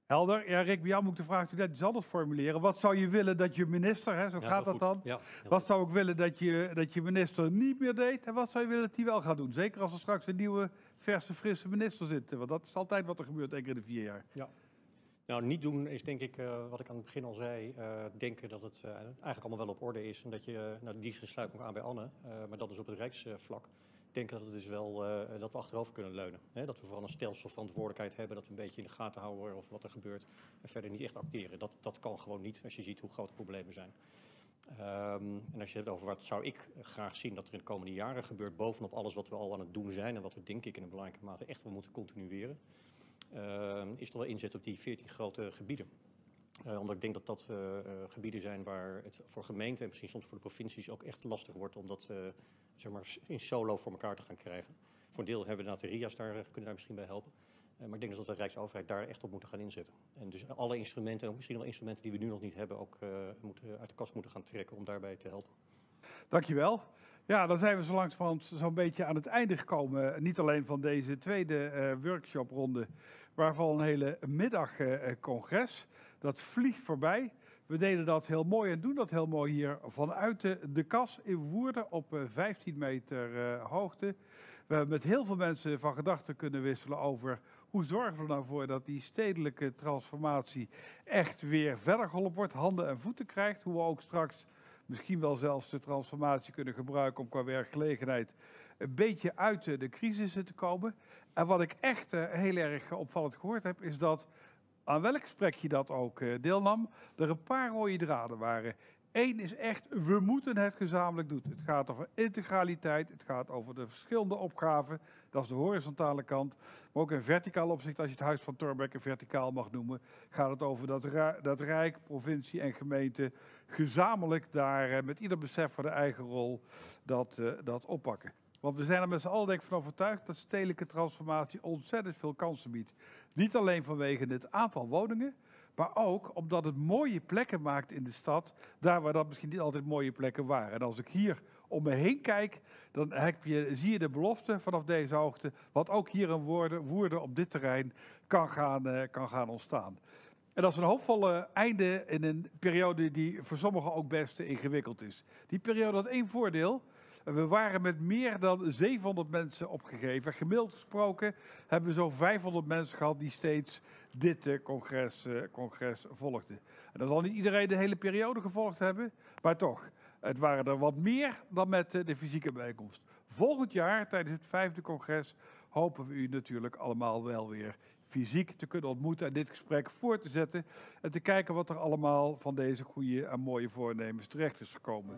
Helder. Ja, Rick, bij jou moet ik de vraag natuurlijk net anders formuleren. Wat zou je willen dat je minister, hè, zo Ja, gaat dat goed. dan? Ja, Wat goed. zou ik willen dat je, dat je minister niet meer deed? En wat zou je willen dat hij wel gaat doen? Zeker als er straks een nieuwe, verse, frisse minister zit. Want dat is altijd wat er gebeurt, één keer in de vier jaar. Nou, niet doen is denk ik, eh, wat ik aan het begin al zei, eh, denken dat het eh, eigenlijk allemaal wel op orde is. En dat je, nou die sluit ik ook aan bij Anne, eh, maar dat is op het rijksvlak. denken dat het dus wel, eh, dat we achterover kunnen leunen. Hè? Dat we vooral een stelsel verantwoordelijkheid hebben, dat we een beetje in de gaten houden of wat er gebeurt. En verder niet echt acteren. Dat, dat kan gewoon niet als je ziet hoe groot de problemen zijn. Ehm, en als je het over wat zou ik graag zien dat er in de komende jaren gebeurt, bovenop alles wat we al aan het doen zijn en wat we denk ik in een belangrijke mate echt wel moeten continueren, ehm, is toch wel inzet op die 14 grote gebieden. Eh, omdat ik denk dat dat eh, eh, gebieden zijn waar het voor gemeenten en misschien soms voor de provincies ook echt lastig wordt om dat zeg maar in solo voor elkaar te gaan krijgen. Voor een deel hebben we de RIA's daar, kunnen daar misschien bij helpen. Eh, maar ik denk dus dat de Rijksoverheid daar echt op moeten gaan inzetten. En dus alle instrumenten, en misschien wel instrumenten die we nu nog niet hebben, ook eh, uit de kast moeten gaan trekken om daarbij te helpen. Dankjewel. Ja, dan zijn we zo langzamerhand zo'n beetje aan het einde gekomen. Niet alleen van deze tweede eh, workshopronde, maar van een hele middagcongres. dat vliegt voorbij. We deden dat heel mooi en doen dat heel mooi hier vanuit de, kas in Woerden op eh, 15 meter hoogte. We hebben met heel veel mensen van gedachten kunnen wisselen over hoe zorgen we nou voor dat die stedelijke transformatie echt weer verder geholpen wordt, handen en voeten krijgt. Hoe we ook straks misschien wel zelfs de transformatie kunnen gebruiken om qua werkgelegenheid een beetje uit de crisissen te komen. En wat ik echt eh, heel erg opvallend gehoord heb, is dat aan welk gesprek je dat ook eh, deelnam, er een paar rode draden waren. Eén is echt, we moeten het gezamenlijk doen. Het gaat over integraliteit, het gaat over de verschillende opgaven. Dat is de horizontale kant. Maar ook in verticaal opzicht, als je het Huis van Torbeck een verticaal mag noemen, gaat het over dat, dat Rijk, provincie en gemeente gezamenlijk daar eh, met ieder besef voor de eigen rol dat, uh, dat oppakken. Want we zijn er met z'n allen denk ik van overtuigd dat stedelijke transformatie ontzettend veel kansen biedt. Niet alleen vanwege het aantal woningen, maar ook omdat het mooie plekken maakt in de stad, daar waar dat misschien niet altijd mooie plekken waren. En als ik hier om me heen kijk, dan heb je, zie je de belofte vanaf deze hoogte, wat ook hier een woorden, op dit terrein kan gaan, uh, kan gaan ontstaan. En dat is een hoopvolle einde in een periode die voor sommigen ook best ingewikkeld is. Die periode had één voordeel. We waren met meer dan 700 mensen opgegeven. Gemiddeld gesproken hebben we zo'n 500 mensen gehad die steeds dit uh, congres, uh, congres volgden. En dan zal niet iedereen de hele periode gevolgd hebben, maar toch. Het waren er wat meer dan met uh, de fysieke bijeenkomst. Volgend jaar, tijdens het vijfde congres, hopen we u natuurlijk allemaal wel weer fysiek te kunnen ontmoeten en dit gesprek voor te zetten. En te kijken wat er allemaal van deze goede en mooie voornemens terecht is gekomen.